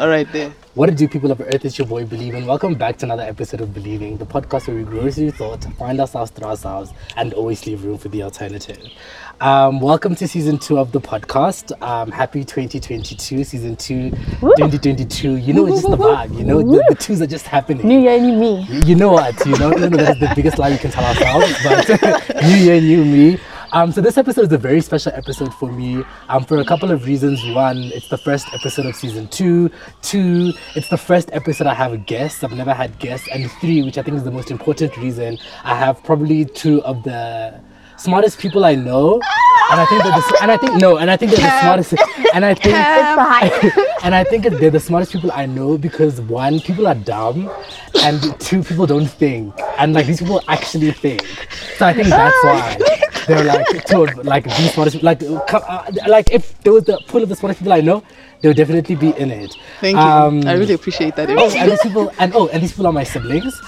All right, there. What do, people of Earth? It's your boy Believe, and welcome back to another episode of Believing, the podcast where we grow through thought, find ourselves through ourselves, and always leave room for the alternative. Um, welcome to season two of the podcast. Um, happy 2022, season two, 2022. You know, it's just the vibe. You know, the, the twos are just happening. New year, new me. You know what? You know, even though that's the biggest lie we can tell ourselves, but new year, new me. Um, so this episode is a very special episode for me um, for a couple of reasons. One, it's the first episode of season two. Two, it's the first episode I have a guest. I've never had guests. And three, which I think is the most important reason, I have probably two of the smartest people I know. And I think that the, and I think no, and I think they're the smartest. And I think and I think they're the smartest people I know because one, people are dumb, and two, people don't think, and like these people actually think. So I think that's why they're like told like the smartest like uh, uh, like if there was the pool of the smartest people I know, they would definitely be in it. Thank you. Um, I really appreciate that. Oh, and these people, and oh, and these people are my siblings.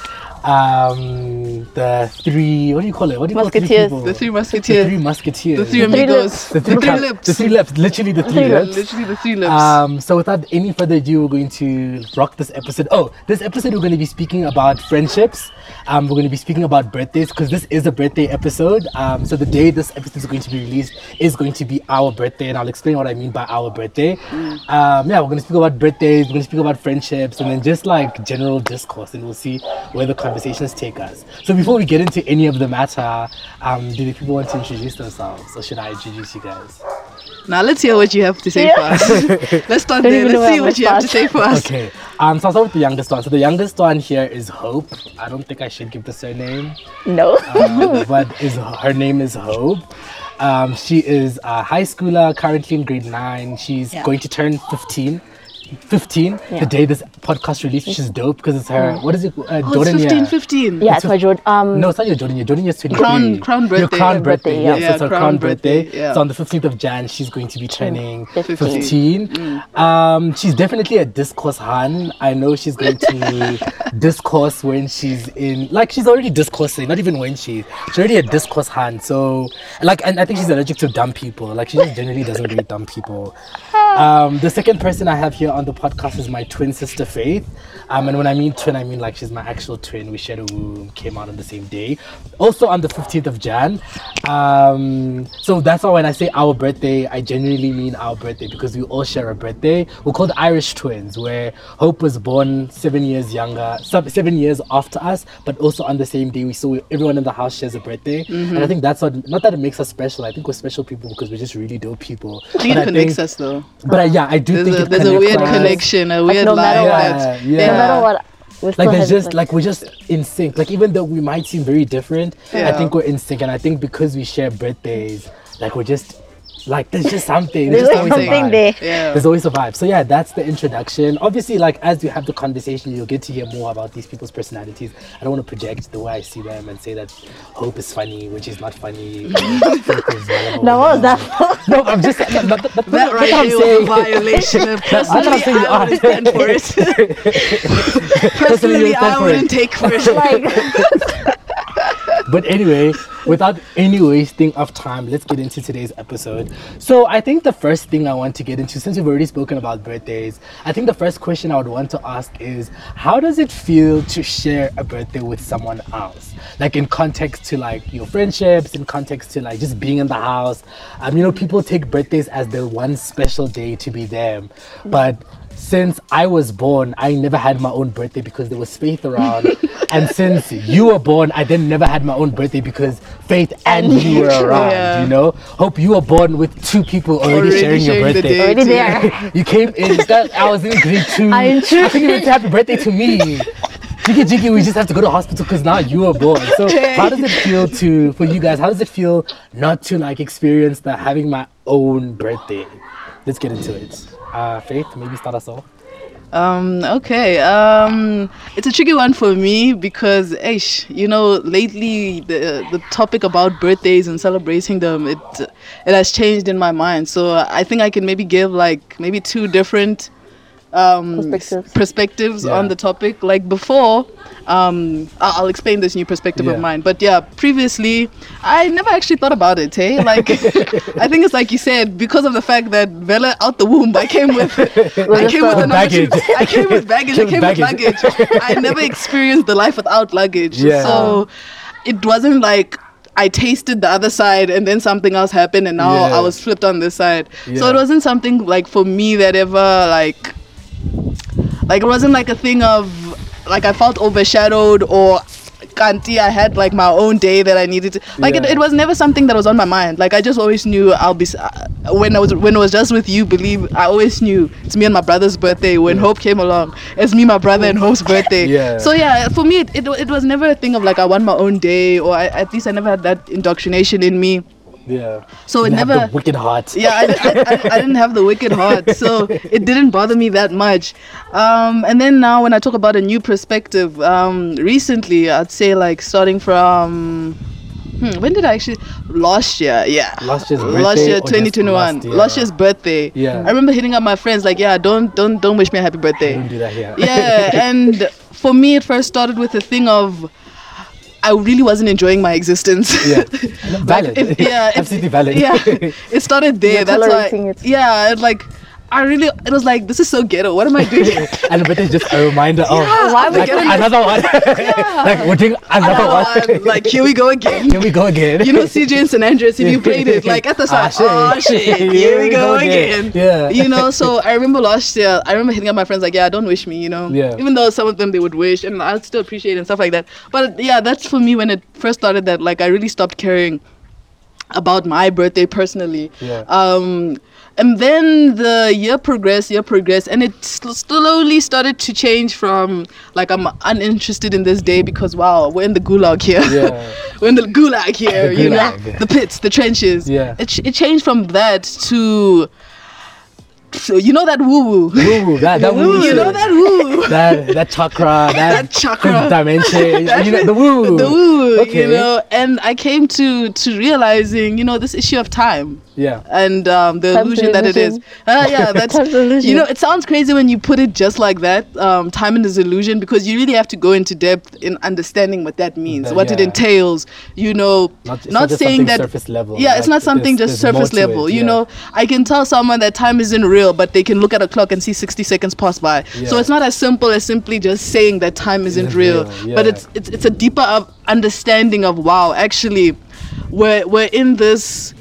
Um, the three, what do you call it? What do you Musketeers. call three people? The three musketeers. The three musketeers. The three three amigos. lips. The three, cup- lips. The three lips. Literally the three, three lips. Literally the three lips. Um, so without any further ado, we're going to rock this episode. Oh, this episode we're going to be speaking about friendships. Um, we're going to be speaking about birthdays because this is a birthday episode. Um, so the day this episode is going to be released is going to be our birthday, and I'll explain what I mean by our birthday. Um, yeah, we're going to speak about birthdays. We're going to speak about friendships, and then just like general discourse, and we'll see where the conversations take us. So before we get into any of the matter, um, do the people want to introduce themselves, or should I introduce you guys? now let's hear what you have to say Yeah. for us. let's start Don't there. Let's see what you have to say for us. Okay. Um, so I'll start with the youngest one. So the youngest one here is Hope. I don't think I should give the surname, No. um, but is her name is Hope. Um, she is a high schooler, currently in grade nine. She's Yeah. going to turn 15. 15 Yeah. the day this podcast released, which is dope because it's her. What is it? Uh, Oh, it's Jordan 15, year. 15. yeah, it's my Jordan. Um, No, it's not your Jordan year. Jordan year is 23. Crown- crown Your birthday. crown Your birthday. birthday, Yes, yeah. it's her Yeah, crown crown birthday. birthday, yeah. So on the 15th of Jan, she's going to be turning 15. 15. Um, she's definitely a discourse hun. I know she's going to discourse when she's in, like, she's already discoursing, not even when she, she's already a discourse hun. So, like, and I think she's allergic to dumb people. Like, she just generally doesn't read dumb people. Um, the second person I have here on the podcast is my twin sister Faith. Um, and when I mean twin, I mean like she's my actual twin. We shared a womb, came out on the same day. Also on the 15th of Jan. Um, so that's why when I say our birthday, I genuinely mean our birthday because we all share a birthday. We're called Irish twins, where Hope was born seven years younger, seven years after us, but also on the same day. We so everyone in the house shares a birthday, and I think that's what. Not that it makes us special. I think we're special people because we're just really dope people. I think But it connects think- us though. But uh, yeah, I do There's think a, it there's a weird us. connection, a like weird no matter line what, Yeah, that- yeah. no matter what, we're like there's just fun. like we're just in sync like even though we might seem very different i think we're in sync and i think because we share birthdays like we're just like there's just something There's just like always a something vibe. there. Yeah. there's always a vibe so yeah that's the introduction obviously like as you have the conversation you'll get to hear more about these people's personalities i don't want to project the way i see them and say that hope is funny which is not funny Faith is No, what was that? no i'm just that, that, that, that's That what right I'm saying. was a violation. And That's personally, I wouldn't stand for it. personally, you I wouldn't take for it. like, But anyway, without any wasting of time, let's get into today's episode. So, I think the first thing I want to get into, since we've already spoken about birthdays, I think the first question I would want to ask is how does it feel to share a birthday with someone else? Like, in context to like your friendships, in context to like just being in the house. Um, you know, people take birthdays as their one special day to be them. But since I was born, I never had my own birthday because there was Faith around. and since you were born, I then never had my own birthday because Faith and you were around, Yeah. you know? Hope you were born with two people already, Already sharing your sharing the birthday. day. already there. You came in, that, I was in grade two. I am true. I couldn't even say happy birthday to me. Jiggy Jiggy, we just have to go to hospital because now you were born. So how does it feel to, for you guys, how does it feel not to like experience the having my own birthday? Let's get into it. Uh, Faith, maybe start us off. Um, okay. Um, it's a tricky one for me because, ish, you know, lately the the topic about birthdays and celebrating them it it has changed in my mind. So I think I can maybe give like maybe two different um, Perspectives. perspectives Yeah. on the topic. Like before, um, I- I'll explain this new perspective Yeah. of mine. But yeah, previously, I never actually thought about it. Hey, like I think it's like you said, because of the fact that Vela out the womb, I came with, I came with an baggage. I came with baggage. I Came came with with luggage. I never experienced the life without luggage. Yeah. So it wasn't like. I tasted the other side and then something else happened and now Yeah. I was flipped on this side. Yeah. So it wasn't something like for me that ever like like it wasn't like a thing of like I felt overshadowed or kanti I had like my own day that I needed to like it, Yeah. it was never something that was on my mind. Like I just always knew I'll be uh, when I was when it was just with you believe I always knew it's me and my brother's birthday when Hope came along. It's me my brother and Hope's birthday. Yeah. so yeah for me it, it, it was never a thing of like I want my own day or I, at least I never had that indoctrination in me Yeah. so it never the wicked heart. yeah, I, I, I, I didn't have the wicked heart, so it didn't bother me that much. Um, and then now, when I talk about a new perspective, um, recently, I'd say like starting from. Hmm, when did I actually? Last year, yeah. Last year's birthday. Last year, 2021. last year? Last year's birthday. Yeah. I remember hitting up my friends like, yeah, don't don't don't wish me a happy birthday Don't do that here. yeah and for me it first started with the thing of i really wasn't enjoying my existence Yeah. Valid. it- yeah it- Absolutely valid. yeah it started there You're that's why it. yeah it, like i really it was like this is so ghetto what am i doing and birthday is just a reminder of why we like, getting- another one. like we're doing another Another one. one. like here we go again Here we go again. you know CJ and San Andreas if you played it like at the Ah, start oh shit here we go again Yeah. you know so i remember last year i remember hitting up my friends like yeah don't wish me you know Yeah. even though some of them they would wish and i still appreciate it and stuff like that but yeah that's for me when it first started that like i really stopped caring about my birthday personally Yeah. um and then the year progressed year progressed and it slowly started to change from like i'm uninterested in this day because wow we're in the gulag here Yeah. we're in the gulag here The you know the pits the trenches Yeah. it, it changed from that to so you know that woo woo Woo, that that woo. you know that woo that that chakra, that, That chakra. dimension, you know the woo. the woo Okay. you know and i came to to realizing you know this issue of time Yeah. and um, the Time's illusion an that it is. illusion. Uh, yeah, that's Time's an you know, it sounds crazy when you put it just like that. Um, time is illusion because you really have to go into depth in understanding what that means, That- what it entails. You know, Not- not, not saying that surface level, Yeah, it's not something there's- just there's surface to it, level. You know, I can tell someone that time isn't real, but they can look at a clock and see 60 seconds pass by. So it's not as simple as simply just saying that time isn't, Isn't real, real, but it's it's it's a deeper understanding of wow, actually, we're we're in this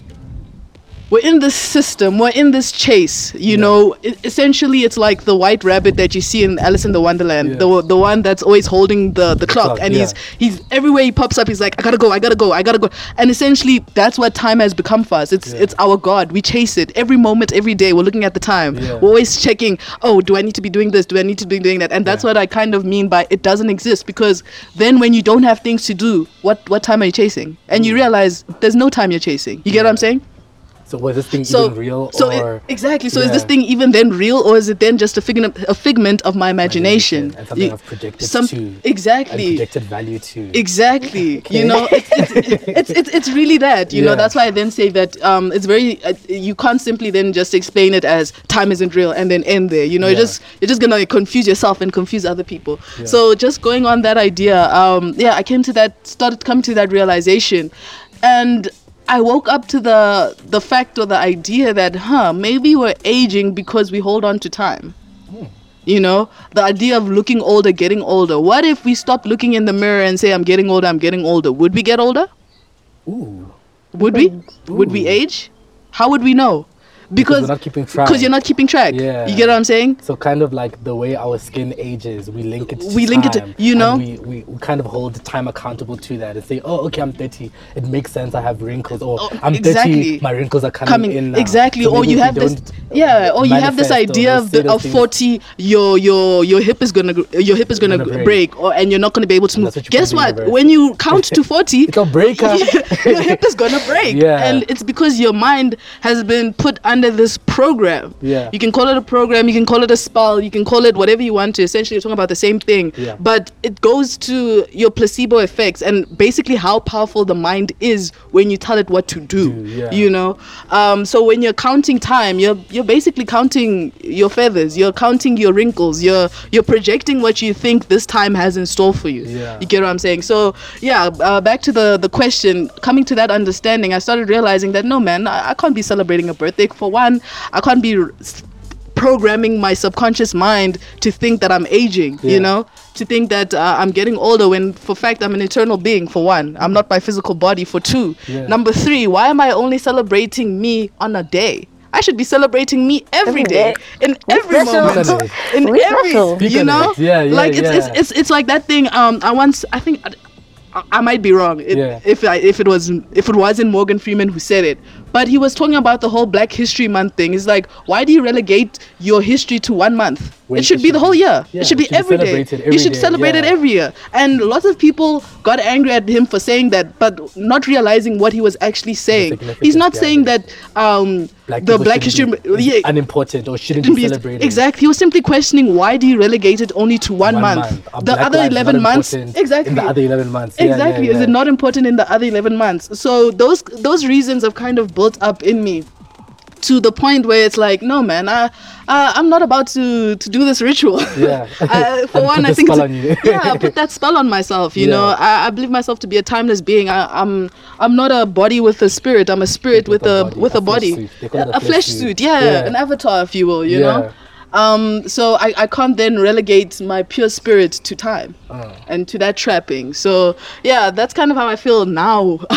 we're in this system we're in this chase you know? I- essentially it's like the white rabbit that you see in alice in the wonderland Yeah. the, the one that's always holding the, the clock clock, and yeah. he's he's everywhere he pops up he's like i gotta go i gotta go i gotta go. And essentially that's what time has become for us. It's Yeah. it's our god. We chase it every moment every day. We're looking at the time. Yeah. we're always checking oh do i need to be doing this? Do i need to be doing that? And that's Yeah. what i kind of mean by it doesn't exist because then when you don't have things to do what what time are you chasing? And Mm. you realize there's no time you're chasing. You get what i'm saying So was this thing so even real so it- or exactly. So is this thing even then real or is it then just a figment a figment of my imagination, and something You- I've projected some- to exactly. projected value to? exactly. Okay. you know it's, it's, it's, it's, it's really that you know that's why i then say that um it's very uh, you can't simply then just explain it as time isn't real and then end there. You know you're just you're just gonna confuse yourself and confuse other people. Yeah. so just going on that idea um yeah i came to that started coming to that realization. And I woke up to the the fact or the idea that huh maybe we're aging because we hold on to time. You know the idea of looking older getting older. What if we stop looking in the mirror and say i'm getting older i'm getting older would we get older? Ooh. would we? Would we age? How would we know because we're not keeping track. because you're not keeping track Yeah. you get what i'm saying So kind of like the way our skin ages, we link it. To We link it to- you know? we, we, we kind of hold time accountable to that and say, oh, okay, I'm 30. It makes sense. I have wrinkles, or Oh, I'm 30. exactly. My wrinkles are coming, coming in now. exactly So or you have this yeah or you have this idea of the, of 40 your your your hip is gonna your hip is gonna, Gonna break. break. or and you're not gonna be able to move what guess put in the what when you count to 40 It's a breaker. your hip is gonna break Yeah. and it's because your mind has been put under this program. Yeah. You can call it a program, you can call it a spell, you can call it whatever you want to. Essentially, you're talking about the same thing. Yeah. But it goes to your placebo effects and basically how powerful the mind is when you tell it what to do. Do, yeah. You know, um, so when you're counting time, you're you're basically counting your feathers, you're counting your wrinkles, you're you're projecting what you think this time has in store for you. Yeah. You get what I'm saying? So yeah, uh, back to the the question. Coming to that understanding, I started realizing that no, man, I, I can't be celebrating a birthday. For one, I can't be. programming my subconscious mind to think that i'm aging Yeah. you know to think that uh, i'm getting older when for fact i'm an eternal being for one i'm not my physical body for two Yeah. number three why am i only celebrating me on a day I should be celebrating me every Every day, day. in every special. moment, Totally. in We every, special. You know. Yeah, yeah, like it's, it's it's it's like that thing. Um, I once I think I, I might be wrong it, Yeah. if I, if it was if it wasn't Morgan Freeman who said it, but he was talking about the whole Black History Month thing. It's like why do you relegate your history to one month? It should be the whole year. yeah, it should be it should be every day. celebrated you should day, celebrate it every year. And lots of people got angry at him for saying that, but not realizing what he was actually saying. He's not saying that um, Black the Black History yeah, unimportant or shouldn't be celebrated. Exactly. He was simply questioning why do you relegate it only to one, One month? month. The other 11 months. Exactly. In the other 11 months. Yeah, yeah, exactly. Is it not important in the other 11 months? So those those reasons have kind of built up in me to the point where it's like, no, man, I, uh, I'm not about to to do this ritual. Yeah. uh, for one, I think spell it's- on you. yeah, I put that spell on myself. You Yeah. know, I, I believe myself to be a timeless being. I, I'm I'm not a body with a spirit. I'm a spirit with, With a a, body, with a a, flesh body, suit. Call it a, flesh suit. Yeah, Yeah. an avatar, if you will. You know. Um, so I, I can't then relegate my pure spirit to time Oh. and to that trapping. So yeah, that's kind of how I feel now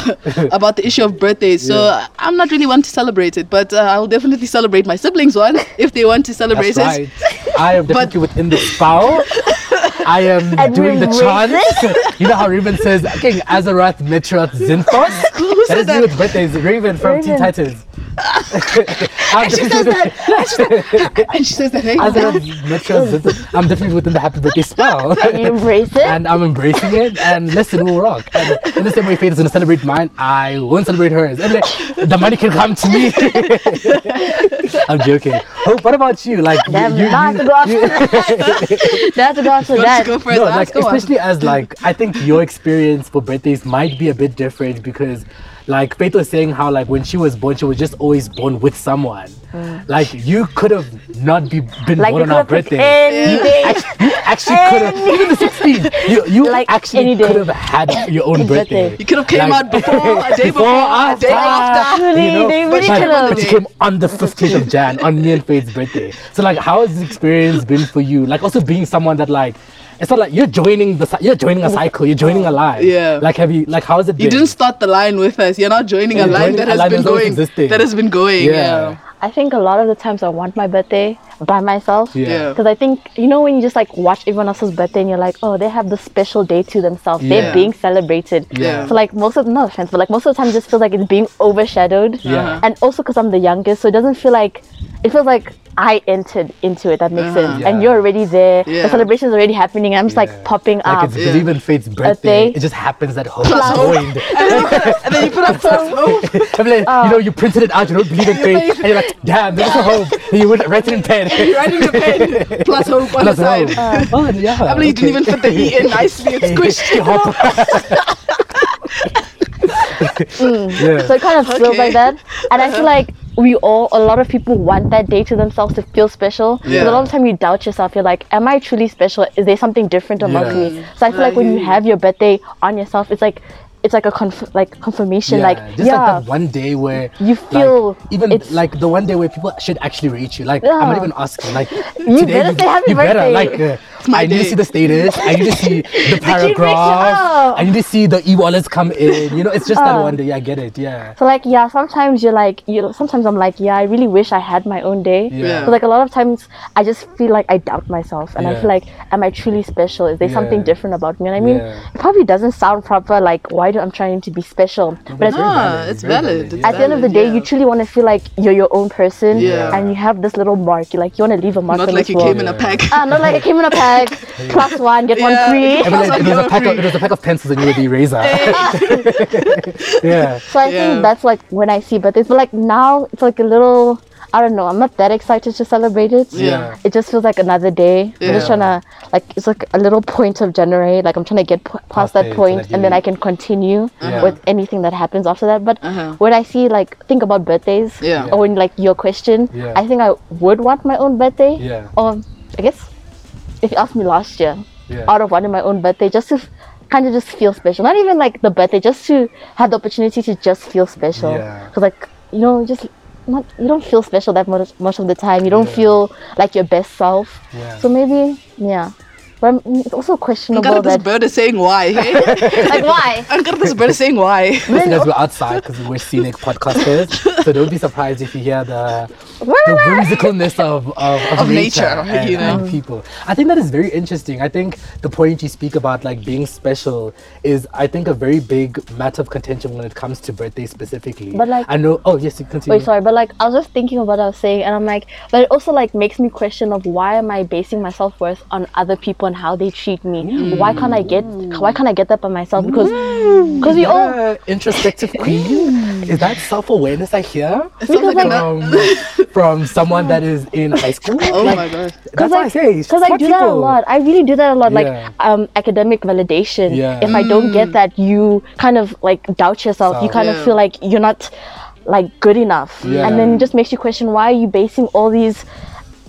about the issue of birthdays. So Yeah. I'm not really one to celebrate it, but uh, I'll definitely celebrate my siblings one if they want to celebrate That's it. right. I am definitely within the spell. I am And doing the we chant. you know how Raven says, King Azarath Metrion Zinthos? Who That said is me with birthdays. Raven from Teen Titans. I'm She says that. and she says that. Hey, Azarath Metrion Zinthos. I'm definitely within the happy birthday spell. You embrace it. and I'm embracing it. And listen, we'll rock. And in the same way Faith is gonna celebrate mine, I won't celebrate hers. And like, the money can come to me. I'm joking. Hope, what about you? Like, you, Damn, you, now I have to you- go after Now I have to go after that. go for no, like Go on. especially as like I think your experience for birthdays might be a bit different because like Faith was saying how like when she was born she was just always born with someone. Mm. Like you could have not be been Like born on could our birthday. any You day. actually, you actually could have even the 16th. You you Like actually could have had your own Birthday. birthday. You could have came Like- out before, a day before, a day after. Actually, they but, really but, could have. but you came on the 15th of Jan on me and Faith's birthday. So like, how has this experience been for you? Like also being someone that like, it's not like you're joining the you're joining a cycle, you're joining a line. Yeah. Like have you like how is has it been? You didn't start the line with us. You're not joining a You're line joining that has line been going. existing. That has been going. Yeah. Yeah. I think a lot of the times I want my birthday by myself. Yeah. Yeah. Because I think, you know, when you just like watch everyone else's birthday and you're like, oh, they have this special day to themselves. Yeah. They're being celebrated. Yeah. So, like, most of, no offense, but like most of the time it just feels like it's being overshadowed. Yeah. And also because I'm the youngest, so it doesn't feel like, it feels like I entered into it. That makes Uh-huh. sense. Yeah. And you're already there. Yeah. The celebration's already happening. And I'm just Yeah. like popping Like up. it's Yeah. believe in Faith's birthday. Birthday. It just happens that hope Plus is hope. joined. and then you put up plus hope. I mean, like, you know, you printed it out, you don't believe in faith, and you're like, damn, there's a hope. And you would write it in pen. You're writing the pen. Plus hope on Plus the side. hope. oh, yeah. I believe you didn't even fit the E in nicely. It's squished. yeah. So it kind of feels Okay. Uh-huh. like that. And I feel like we all, a lot of people want that day to themselves to feel special. But a lot of time you doubt yourself. You're like, am I truly special? Is there something different about Yeah. me? So I feel like when you you. have your birthday on yourself, it's like, it's like a conf- like confirmation. Yeah, Like, just yeah, like that one day where You feel like, even it's- like the one day where people should actually reach you. Like I'm not even asking. Like You today better say happy you better birthday. like. Uh, my I need to see the status. I need to see the paragraph. I need to see the e-wallets come in. You know, it's just that Oh. one day. Yeah, I get it. Yeah. So like yeah, sometimes you're like you. Sometimes I'm like yeah, I really wish I had my own day. Yeah. But like a lot of times, I just feel like I doubt myself, and I feel like, am I truly special? Is there something different about me? And I mean, Yeah. it probably doesn't sound proper. Like why do I'm trying to be special? But at, very Ah, valid, it's very valid. valid, yeah. at the end of the day, yeah. you truly want to feel like you're your own person, Yeah. and you have this little mark. You like you want to leave a mark Not like this you world. came in a pack. Ah, not like I came in a pack, plus one, get Yeah. one free. I mean, like, it, was a You're pack of, it was a pack of pencils and you were the eraser. yeah. So I Yeah. think that's like when I see birthdays. But like now, it's like a little I don't know. I'm not that excited to celebrate it. Yeah. It just feels like another day. Yeah. I'm just trying to like it's like a little point of January. Like I'm trying to get p- past Past that it so point, that and then I can continue Yeah. with anything that happens after that. But Uh-huh. when I see like think about birthdays, Yeah. or when like your question, Yeah. I think I would want my own birthday. Yeah. Or I guess if you asked me last year, Yeah. out of wanting my own birthday, just to kind of just feel special. Not even like the birthday, just to have the opportunity to just feel special. Yeah. Because like you know, just not you don't feel special that much much of the time. You don't feel like your best self. Yeah. So maybe yeah. But I'm- mm, it's also questionable Uncle, this that bird is saying why. Hey? like why? Uncle, this bird is saying why. Listen, guys, we're outside because we're scenic podcasters, so don't be surprised if you hear the the whimsicalness of of, of, Of nature, nature, and, you know. and people. I think that is very interesting. I think the point you speak about, like being special, is I think a very big matter of contention when it comes to birthdays specifically. But, like- I know. Oh yes, you continue. Wait, sorry, but like I was just thinking of what I was saying, and I'm like, but it also like makes me question of why am I basing my self worth on other people and how they treat me? Why can't I get mm. why can't I get that by myself? Because mm. because we all Yeah, introspective queen. Is that self awareness I hear sounds like from, from someone that is in high school? Oh Like, my god. That's what I say. Because I smart do that a lot. I really do that a lot. Yeah. Like um, academic validation. Yeah. If I don't get that, you kind of like doubt yourself. You kind Yeah. of feel like you're not like good enough, Yeah. and then it just makes you question why are you basing all these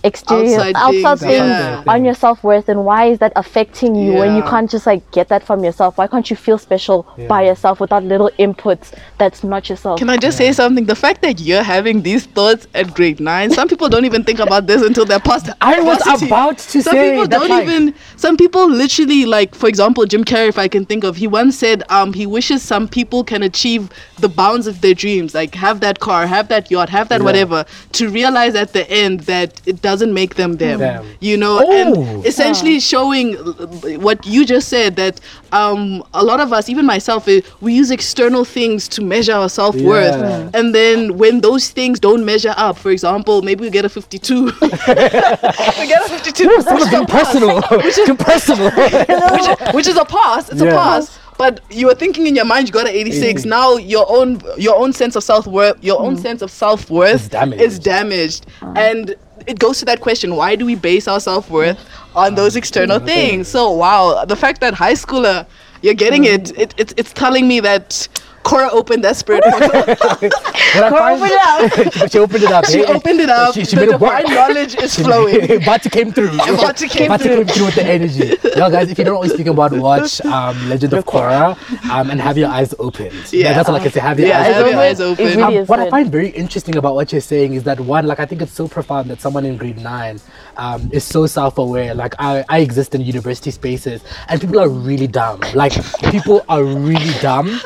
exterior Outside outside, things, things, yeah. on your self worth, and why is that affecting you when you can't just like get that from yourself? Why can't you feel special by yourself without little inputs that's not yourself? Can I just say something? The fact that you're having these thoughts at grade nine, some people don't even think about this until they're past. I was about to some say people don't like- even. Some people literally like, for example, Jim Carrey. If I can think of, he once said, um, he wishes some people can achieve the bounds of their dreams, like have that car, have that yacht, have that Yeah. whatever, to realize at the end that it doesn't make them them. Them. You know, Oh. and essentially showing uh, what you just said that um, a lot of us, even myself, eh, we use external things to measure our self worth, Yeah. and then when those things don't measure up, for example, maybe we get a 52. we get a 52. Someone's getting personal. Too personal. which, which is a pass. It's a pass. But you were thinking in your mind you got an 86. 86. Now your own your own sense of self worth, your own sense of self worth It's damaged. is damaged, and it goes to that question: Why do we base our self worth on those external things? So wow, the fact that high schooler you're getting mm. it, it, it it's telling me that Korra opened that spirit. portal. When I find- she opened it up. she eh? opened it up. She, she the made it work. divine knowledge is flowing. Bati came through. Bati came Bati through. came through with the energy. Yo, guys, if you don't always speak about, watch um, Legend of Korra um, and have your eyes opened. Yeah, Yeah. that's all I can say. Have your Yeah, eyes have open. your eyes open. really Um, what I find very interesting about what you're saying is that one, like I think it's so profound that someone in grade nine um, is so self-aware. Like I, I exist in university spaces, and people are really dumb. Like people are really dumb.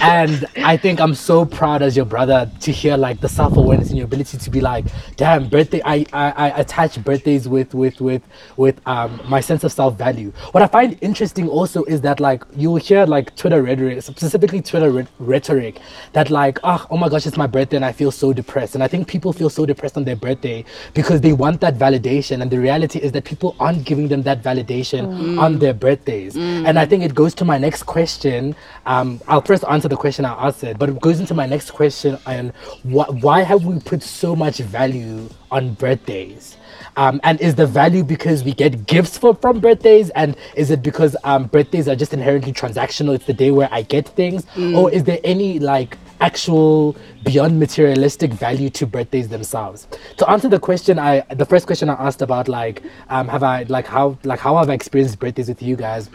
And I think I'm so proud as your brother to hear like the self-awareness and your ability to be like, damn, birthday. I, I, I attach birthdays with with with with um my sense of self-value. What I find interesting also is that like you will hear like Twitter rhetoric, specifically Twitter rhe- rhetoric, that like, oh, oh my gosh, it's my birthday and I feel so depressed. And I think people feel so depressed on their birthday because they want that validation. And the reality is that people aren't giving them that validation on their birthdays. And I think it goes to my next question. Um, I'll first answer the question I answered, but it goes into my next question on wh- why have we put so much value on birthdays? Um, and is the value because we get gifts for from birthdays, and is it because um, birthdays are just inherently transactional? It's the day where I get things, or is there any like actual beyond materialistic value to birthdays themselves? To answer the question, I the first question I asked about like um, have I like how like how have I experienced birthdays with you guys?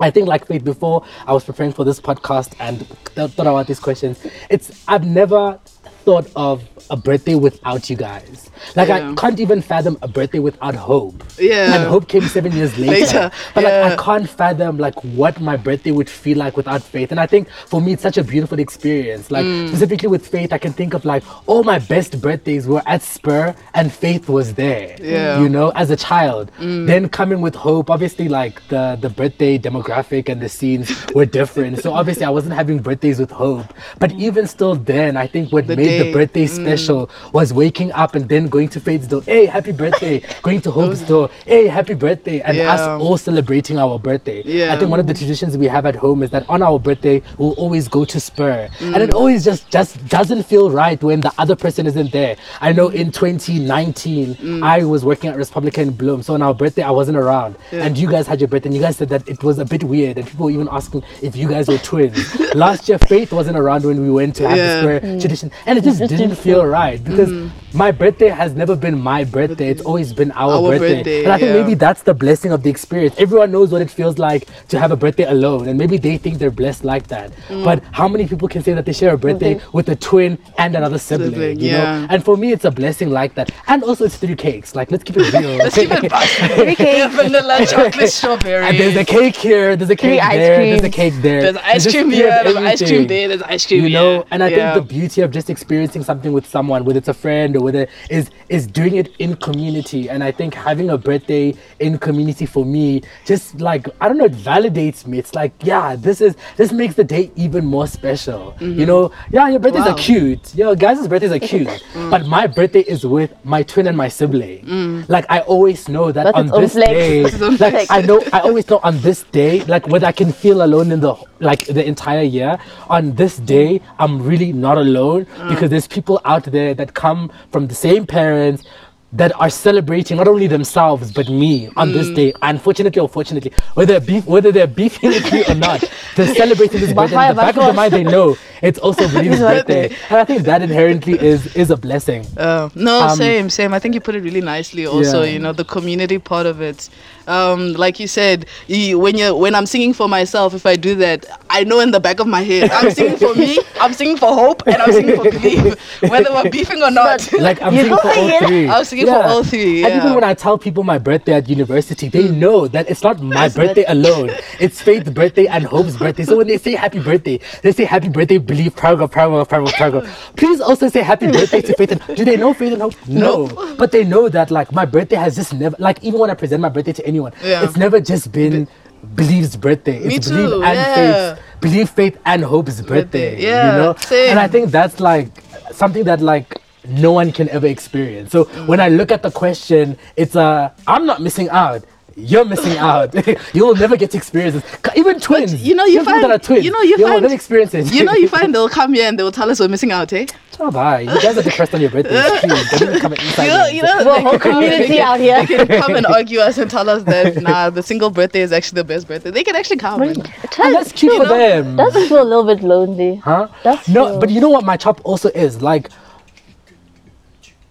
I think like before I was preparing for this podcast and th- thought about these questions. It's I've never thought of a birthday without you guys. Like Yeah. I can't even fathom a birthday without hope. Yeah. And hope came seven years later. Later, But like. I can't fathom like what my birthday would feel like without faith. And I think for me it's such a beautiful experience. Like Mm. specifically with faith, I can think of like all my best birthdays were at Spur and faith was there. Yeah. Mm. You know, as a child. Then coming with hope, obviously like the the birthday demographic and the scenes were different. So obviously I wasn't having birthdays with hope. But even still then, I think what The made the birthday special was waking up and then going to Faith's door, hey, happy birthday, going to Hope's door, hey, happy birthday, and us all celebrating our birthday. Yeah. I think one of the traditions we have at home is that on our birthday we'll always go to Spur, and Mm. it always just just doesn't feel right when the other person isn't there. I know in 2019 Mm. I was working at Republican Bloom, so on our birthday I wasn't around, Yeah. and you guys had your birthday, and you guys said that it was a bit weird, and people were even asking if you guys were twins. Last year Faith wasn't around when we went to have Yeah. the Spur tradition, and just didn't feel right because mm. My birthday has never been my birthday; it's always been our, Our birthday. birthday, and I think yeah. maybe that's the blessing of the experience. Everyone knows what it feels like to have a birthday alone, and maybe they think they're blessed like that. Mm. But how many people can say that they share a birthday Okay. with a twin and another sibling? Sibling, you yeah. know, and for me, it's a blessing like that. And also, it's three cakes. Like, let's keep it real. let's keep it Three cakes. vanilla chocolate strawberry. And there's a cake here, there's a Three cake ice there, there's a cake there. There's ice just cream three of here, there's ice cream there, there's ice cream you know here. and i Yeah. think the beauty of just experiencing something with someone whether it's a friend or whether is is doing it in community. And i think having a birthday in community for me just like i don't know it validates me. It's like yeah this is this makes the day even more special. You mm-hmm. know? Yeah your birthdays Wow. are cute. Your guys' birthdays are cute. Mm. But my birthday is with my twin and my sibling. Mm. Like i always know that That's on this day That's its own like i know i always know on this day like whether i can feel alone in the like the entire year on this day i'm really not alone mm. because there's people out there that come from the same parents that are celebrating not only themselves but me on this day. Unfortunately or fortunately whether beef whether they're beefing with me or not they're celebrating this birthday in the back of their mind they know it's also Believe's birthday and i think that inherently is is a blessing Oh, no, Um, same, same. I think you put it really nicely. Also, Yeah. you know, the community part of it. Um, like you said, you, when you when I'm singing for myself, if I do that, I know in the back of my head, I'm singing for me, I'm singing for hope, and I'm singing for believe, whether we're beefing or not. like I'm singing for all three. I was singing for all three, And even when I tell people my birthday at university, they know that it's not my birthday alone. It's Faith's birthday and Hope's birthday. So when they say happy birthday, they say happy birthday, believe, paragraph, paragraph, paragraph, paragraph. Please also say happy birthday to Faith and do they know Faith and Hope? No. But they know that like my birthday has just never like even when I present my birthday to anyone, Yeah. it's never just been Believe's birthday. Me It's too, Believe and yeah. Faith's Believe, Faith and Hope's birthday. Birthday, yeah, You know? same. And I think that's like something that like no one can ever experience. So when I look at the question, it's a I'm not missing out. You're missing out. you will never get to experience this. Even twins. you know, you find- that are twins. you know, you will find- never experience it. You know, you find they'll come here and they'll tell us we're missing out, eh? Oh, bye. You guys are depressed on your birthdays. Please, don't come inside. You know, you know, The whole community can- out here. They can come and argue us and tell us that nah, the single birthday is actually the best birthday. They can actually come. And, And that's cute for them. Does it feel a little bit lonely? Huh? That's no, true. but you know what my chop also is? Like,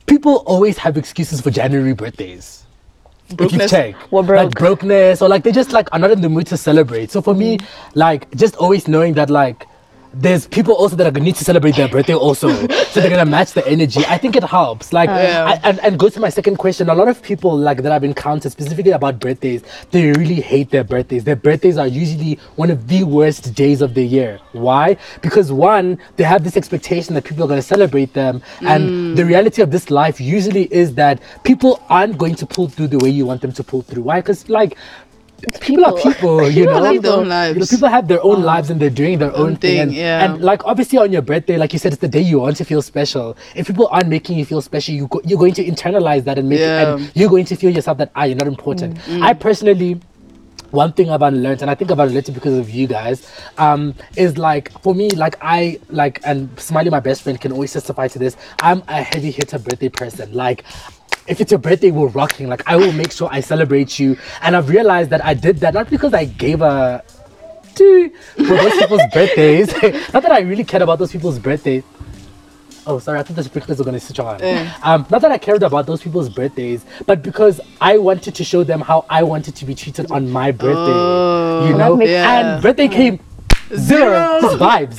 people always have excuses for January birthdays. If you Brokenness. check. We're Like broke. brokenness, or like they just like are not in the mood to celebrate. So for me, like just always knowing that like there's people also that are gonna need to celebrate their birthday also. so they're gonna match the energy. I think it helps. Like Yeah. I, and, and go to my second question. A lot of people like that I've encountered specifically about birthdays, they really hate their birthdays. Their birthdays are usually one of the worst days of the year. Why? Because one, they have this expectation that people are gonna celebrate them. And mm. the reality of this life usually is that people aren't going to pull through the way you want them to pull through. Why? Because like people are people, you People know. live their own You know, people have their own lives and they're doing their own, Own thing. thing, And, yeah. and like obviously on your birthday, like you said, it's the day you want to feel special. If people aren't making you feel special, you go, you're going to internalize that and make Yeah. it, and you're going to feel yourself that ah, you're not important. I personally one thing I've unlearned, and I think I've unlearned it because of you guys, um, is like for me, like I like, and Smiley, my best friend, can always testify to this. I'm a heavy hitter birthday person. Like, if it's your birthday, we're rocking. Like, I will make sure I celebrate you. And I've realized that I did that not because I gave a to for those people's birthdays. not that I really cared about those people's birthdays. Oh, sorry, I thought the sprinklers were going to switch on. Yeah. Um, not that I cared about those people's birthdays, but because I wanted to show them how I wanted to be treated on my birthday. you know? Yeah. And birthday came zero. Vibes.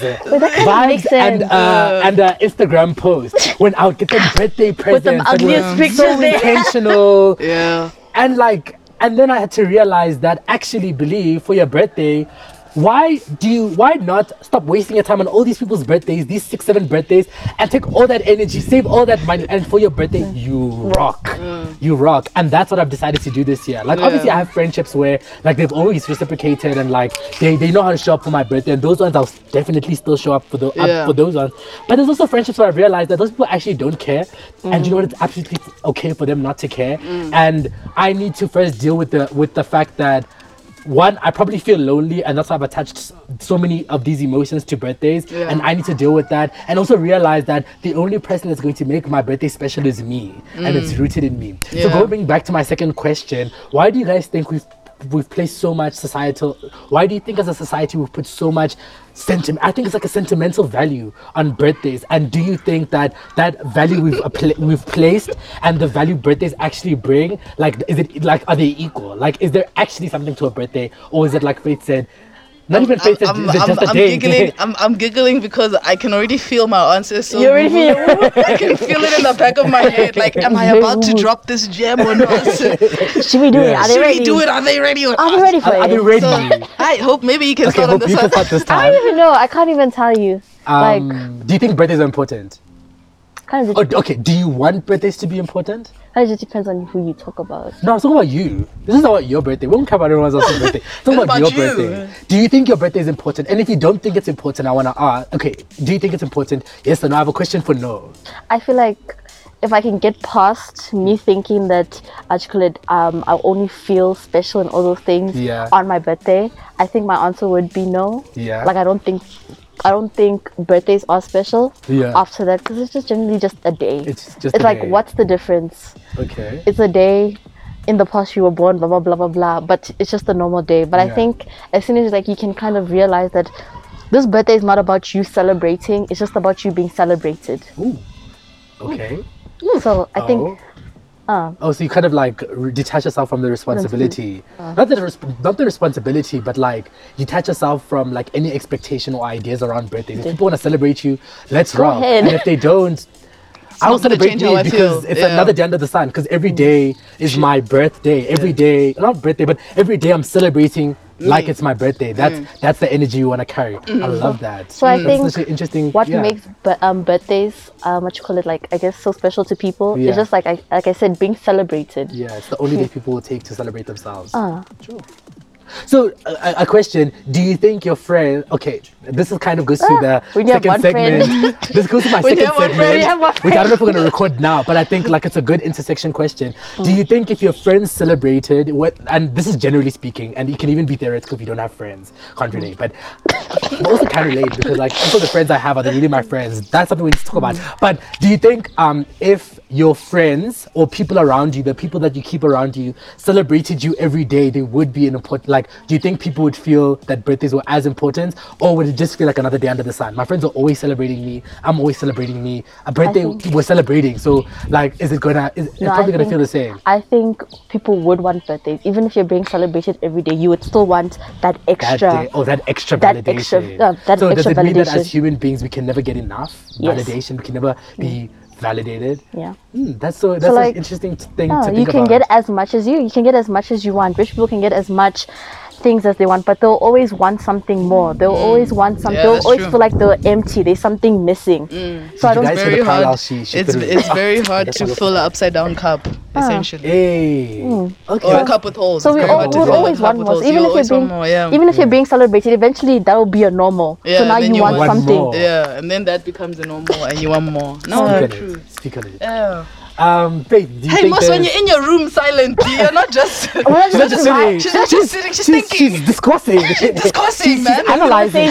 vibes and uh, and uh, Instagram post when I would get them birthday presents. them that ugliest pictures So there. intentional Yeah. and like and then i had to realize that actually believe for your birthday why do you why not stop wasting your time on all these people's birthdays, these six, seven birthdays, and take all that energy, save all that money, and for your birthday, you rock. Mm. You rock. And that's what I've decided to do this year. Like obviously I have friendships where like they've always reciprocated and like they, they know how to show up for my birthday. And those ones I'll definitely still show up for the up Yeah. for those ones. But there's also friendships where I realized that those people actually don't care. And you know what? Mm. It's absolutely okay for them not to care. Mm. And I need to first deal with the with the fact that one, I probably feel lonely, and that's why I've attached so many of these emotions to birthdays, Yeah. and I need to deal with that, and also realize that the only person that's going to make my birthday special is me, and it's mm. rooted in me. So going back to my second question, why do you guys think we've we've placed so much societal? Why do you think as a society we've put so much sentiment? I think it's like a sentimental value on birthdays, and do you think that that value we've we've placed and the value birthdays actually bring, like, is it like are they equal? Like, is there actually something to a birthday, or is it like Faith said? Not even Faith said, I'm, is I'm, just a I'm day? giggling. I'm, I'm giggling because I can already feel my answer. So You already feel I can feel it in the back of my head. Like, am I about to drop this gem or not? Should Should we do it? Are they we ready? do it? Are they ready or Are not? they ready for Are, are it? they ready? So, I hope maybe you can okay, start on hope this you can one. start this I don't even know. I can't even tell you. Um, like, do you think birthdays are important? kind of, Or, okay, do you want birthdays to be important? Of just depends on who you talk about. No, I'm talking about you. This is about your birthday. We don't care about everyone else's birthday. It's about, about your you. birthday. Do you think your birthday is important? And if you don't think it's important, I want to ask. Okay, do you think it's important? Yes or no? I have a question for no. I feel like if I can get past me thinking that articulate, um, I only feel special and all those things Yeah. on my birthday, I think my answer would be no. Yeah. Like I don't think, I don't think birthdays are special. Yeah. After that, because it's just generally just a day. It's just It's like day. what's the difference? Okay. It's a day. In the past, you were born, blah blah blah blah blah. But it's just a normal day. But I think as soon as like you can kind of realize that this birthday is not about you celebrating. It's just about you being celebrated. Ooh. Okay. So I oh. think uh, Oh, so you kind of like re- detach yourself from the responsibility. Not the resp- not the responsibility, but like detach yourself from like any expectation or ideas around birthdays. If people want to celebrate you, let's Go rock. ahead. And if they don't, I will not gonna celebrate change how me because feel. it's Yeah. another day under the sun. Because every day is my birthday. Every day, not birthday, but every day I'm celebrating like it's my birthday. That's that's the energy you want to carry. I love that. So I That's think such an interesting. what yeah. makes bu- um, birthdays, um, what you call it, like I guess so special to people Yeah. is just like I like I said, being celebrated. Yeah, it's the only day people will take to celebrate themselves. Uh, True. So, a, a question: Do you think your friend? Okay, this is kind of goes to the Ah, have second segment. this goes to my you second segment, friend, you have one which I don't know if we're gonna record now, but I think like it's a good intersection question. Do you think if your friends celebrated what? And this is generally speaking, and you can even be theoretical if you don't have friends. Can't relate, but but also can relate because like also the friends I have are they really my friends. That's something we need to talk about. But do you think um if your friends or people around you, the people that you keep around you, celebrated you every day, they would be an important like do you think people would feel that birthdays were as important or would it just feel like another day under the sun? My friends are always celebrating me. I'm always celebrating me. A birthday think- we're celebrating. So like is it gonna is it's No, I probably gonna think- feel the same. I think people would want birthdays, even if you're being celebrated every day. You would still want that that extra. day, oh, that extra that validation. extra- uh, that so does extra it mean that as human beings we can never get enough Yes. validation? We can never be validated. Yeah. Hmm, that's so. That's like, an interesting thing No, to you can about. get as much as you. You can get as much as you want. Rich people can get as much things as they want, but they'll always want something more. They'll mm. always want something. Yeah, they'll always true. feel like they're empty. There's something missing. Mm. So I don't. you guys see very the hard. she- she it's put in? it's very Ah, hard to fill an upside down cup, ah. essentially, Hey. Mm. Okay. or a cup with holes. So It's we all, hard to would fill always want more. holes. Even You'll if you're being, more, yeah. even if you're being celebrated, eventually that will be a normal. Yeah, so now you you want, want something. more. yeah, and then that becomes a normal, and you want more. No, Speak true. Speak on it. Yeah. Um, you Hey, Moss, when you're in your room silent, you're not just. She's not just sitting. She's not just sitting, she's thinking. She's discursing. discussing, man. analyzing.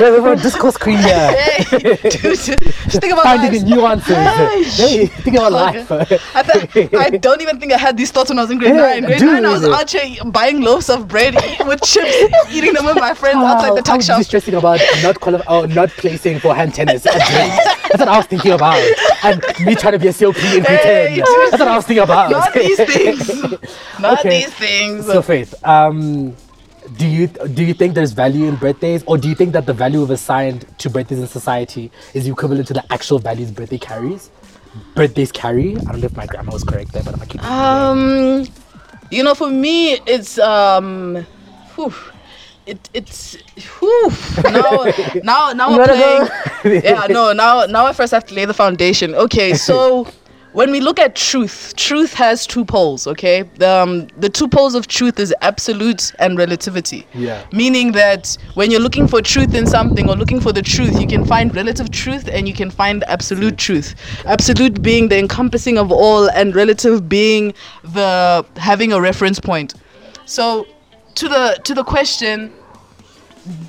We're a discourse queen here. Hey, dude, just think about Finding the nuances. Hey, think about Okay. life. I, th- I don't even think I had these thoughts when I was in grade Yeah, nine. Grade dude. nine, I was out here buying loaves of bread with chips, eating them with my friends outside the I tuck was shop. just stressing about not quali- oh, not placing for hand tennis. That's what I was thinking about. And me trying to be a COP in Hey, 10. That's what I was thinking about. Not these things. Not Okay. these things. So Faith, um, do you do you think there's value in birthdays, or do you think that the value we've assigned to birthdays in society is equivalent to the actual values birthday carries? Birthdays carry. I don't know if my grammar was correct there, but I'm keep. Um, you know, for me, it's um, whew, it it's whew, now now now we're playing. yeah, no, now now I first have to lay the foundation. Okay, so when we look at truth, truth has two poles. Okay, um, the two poles of truth is absolute and relativity. Yeah. Meaning that when you're looking for truth in something or looking for the truth, you can find relative truth and you can find absolute truth. Absolute being the encompassing of all, and relative being the having a reference point. So, to the to the question,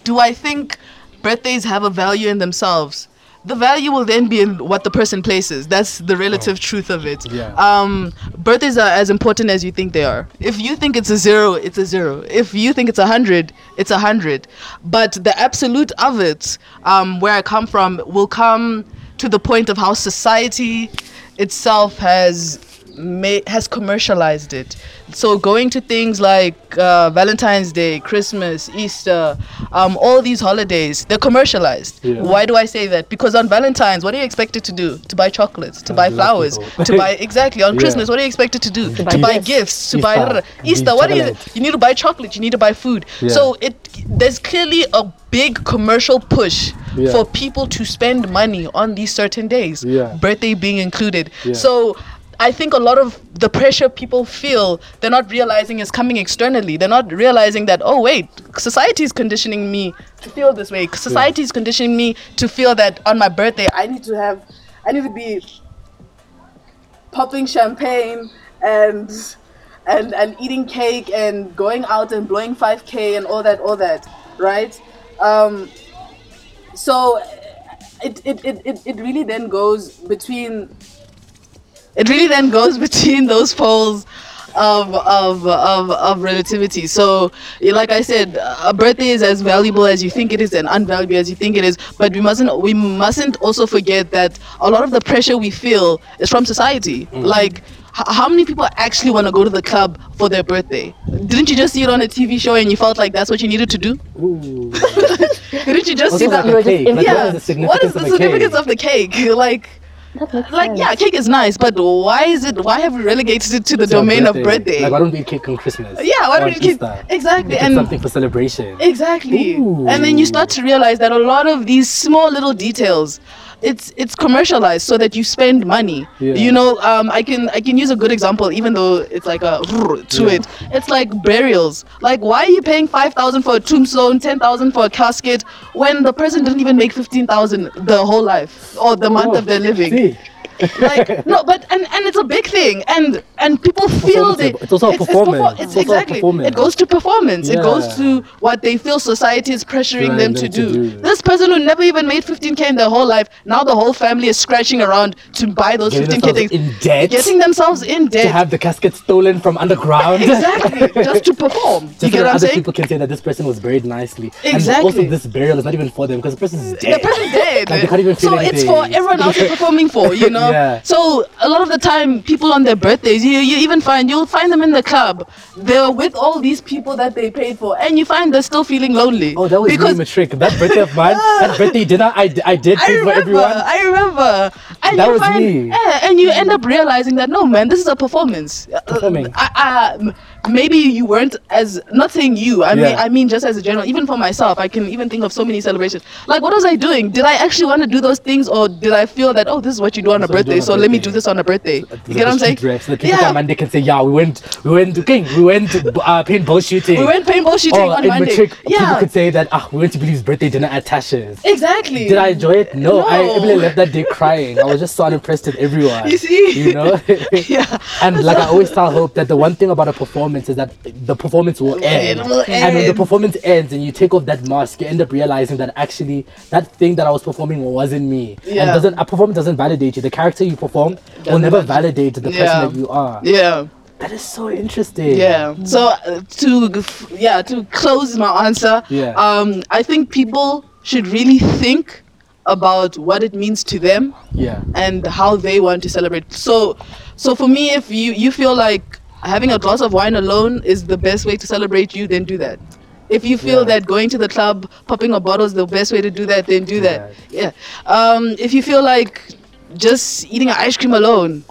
do I think birthdays have a value in themselves? The value will then be in what the person places. That's the relative truth of it. Yeah. Um, birthdays are as important as you think they are. If you think it's a zero, it's a zero. If you think it's a hundred, it's a hundred. But the absolute of it, um, where I come from, will come to the point of how society itself has ma- has commercialized it. So going to things like uh, Valentine's Day, Christmas, Easter, um, all these holidays, they're commercialized. Yeah. Why do I say that? Because on Valentine's, what are you expected to do? To buy chocolates, to buy flowers, to buy exactly on Yeah. Christmas. What are you expected to do? To, buy buy gifts. to Easter, buy Easter. What do you? need to buy chocolate. You need to buy food. Yeah. So it there's clearly a big commercial push for people to spend money on these certain days. Yeah. Birthday being included. So I think a lot of the pressure people feel, they're not realizing is coming externally. They're not realizing that, oh, wait, society is conditioning me to feel this way. Society is conditioning me to feel that on my birthday, I need to have, I need to be popping champagne and and and eating cake and going out and blowing 5k and all that all that right um so it it, it, it, it really then goes between it really then goes between those poles of, of, of, of relativity. So, like I said, a birthday is as valuable as you think it is and unvaluable as you think it is. But we mustn't we mustn't also forget that a lot of the pressure we feel is from society. Mm. Like, h- how many people actually want to go to the club for their birthday? Didn't you just see it on a TV show and you felt like that's what you needed to do? Didn't you just Also see like that? You were a just cake. Like, yeah. what is the What is significance the of a significance of the cake? Like, That makes like sense. yeah, cake is nice, but why is it? Why have we relegated it to the It's a domain of birthday? Like, why don't we eat cake on Christmas? yeah, why Or don't we keep Easter? exactly Make it and something for celebration. exactly, Ooh. and then you start to realize that a lot of these small little details. It's it's commercialized so that you spend money. Yeah. You know, um, I can I can use a good example, even though it's like a to Yeah. it. It's like burials. Like, why are you paying five thousand for a tombstone, ten thousand for a casket, when the person didn't even make fifteen thousand the whole life or the month Oh, of their living? See, like no but and and it's a big thing and and people feel that it's also a perfor- performance. it's, It's exactly performance. it goes to performance it goes to what they feel society is pressuring Trying them, to, do. do. this person who never even made 15k in their whole life now the whole family is scratching around to buy those Getting 15k themselves things in debt. getting themselves in debt. to have the casket stolen from underground. exactly just to perform Just you so get what i'm other saying people can say that this person was buried nicely. Exactly. And also, this burial is not even for them because the person's the dead. person's dead. Like, they can't even feel so it's for everyone else you're performing for, you know. Yeah. So a lot of the time, people on their birthdays, you you even find you'll find them in the club. They're with all these people that they paid for, and you find they're still feeling lonely. Oh, that was because a trick. That birthday of mine, that birthday dinner, I, I did I pay for everyone. I remember. And That you was find, me. Yeah, and you end up realizing that no, man, this is a performance. Uh, Performing. I, I, m- maybe you weren't as not saying you. I mean, Yeah. I mean just as a general. Even for myself, I can even think of so many celebrations. Like, what was I doing? Did I actually want to do those things, or did I feel that oh, this is what you do on a birthday, so let me do this on a birthday? You get what I'm saying? So the people Yeah. on Monday can say, yeah, we went, we went, to King, we went uh, paintball shooting. We went paintball shooting or on in Monday. Matric, people could say that, ah, we went to Billy's birthday dinner at Tasha's. exactly. Did I enjoy it? No, I No. Emily left that day crying. I was just so unimpressed with everyone. You see? You know? Yeah. And like I always tell Hope that the one thing about a performance is that the performance will end. will And when the performance ends and you take off that mask, you end up realizing that actually that thing that I was performing wasn't me. Yeah. And doesn't a performance doesn't validate you. The character you perform will Doesn't never validate- validate the person Yeah. that you are. Yeah. That is so interesting. Yeah. So uh, to yeah to close my answer, Yeah. um, I think people should really think about what it means to them Yeah. and how they want to celebrate. So, so for me, if you you feel like having a glass of wine alone is the best way to celebrate you, then do that. If you feel Yeah. that going to the club, popping a bottle is the best way to do that, then do that. Yeah. Um, if you feel like just eating ice cream alone,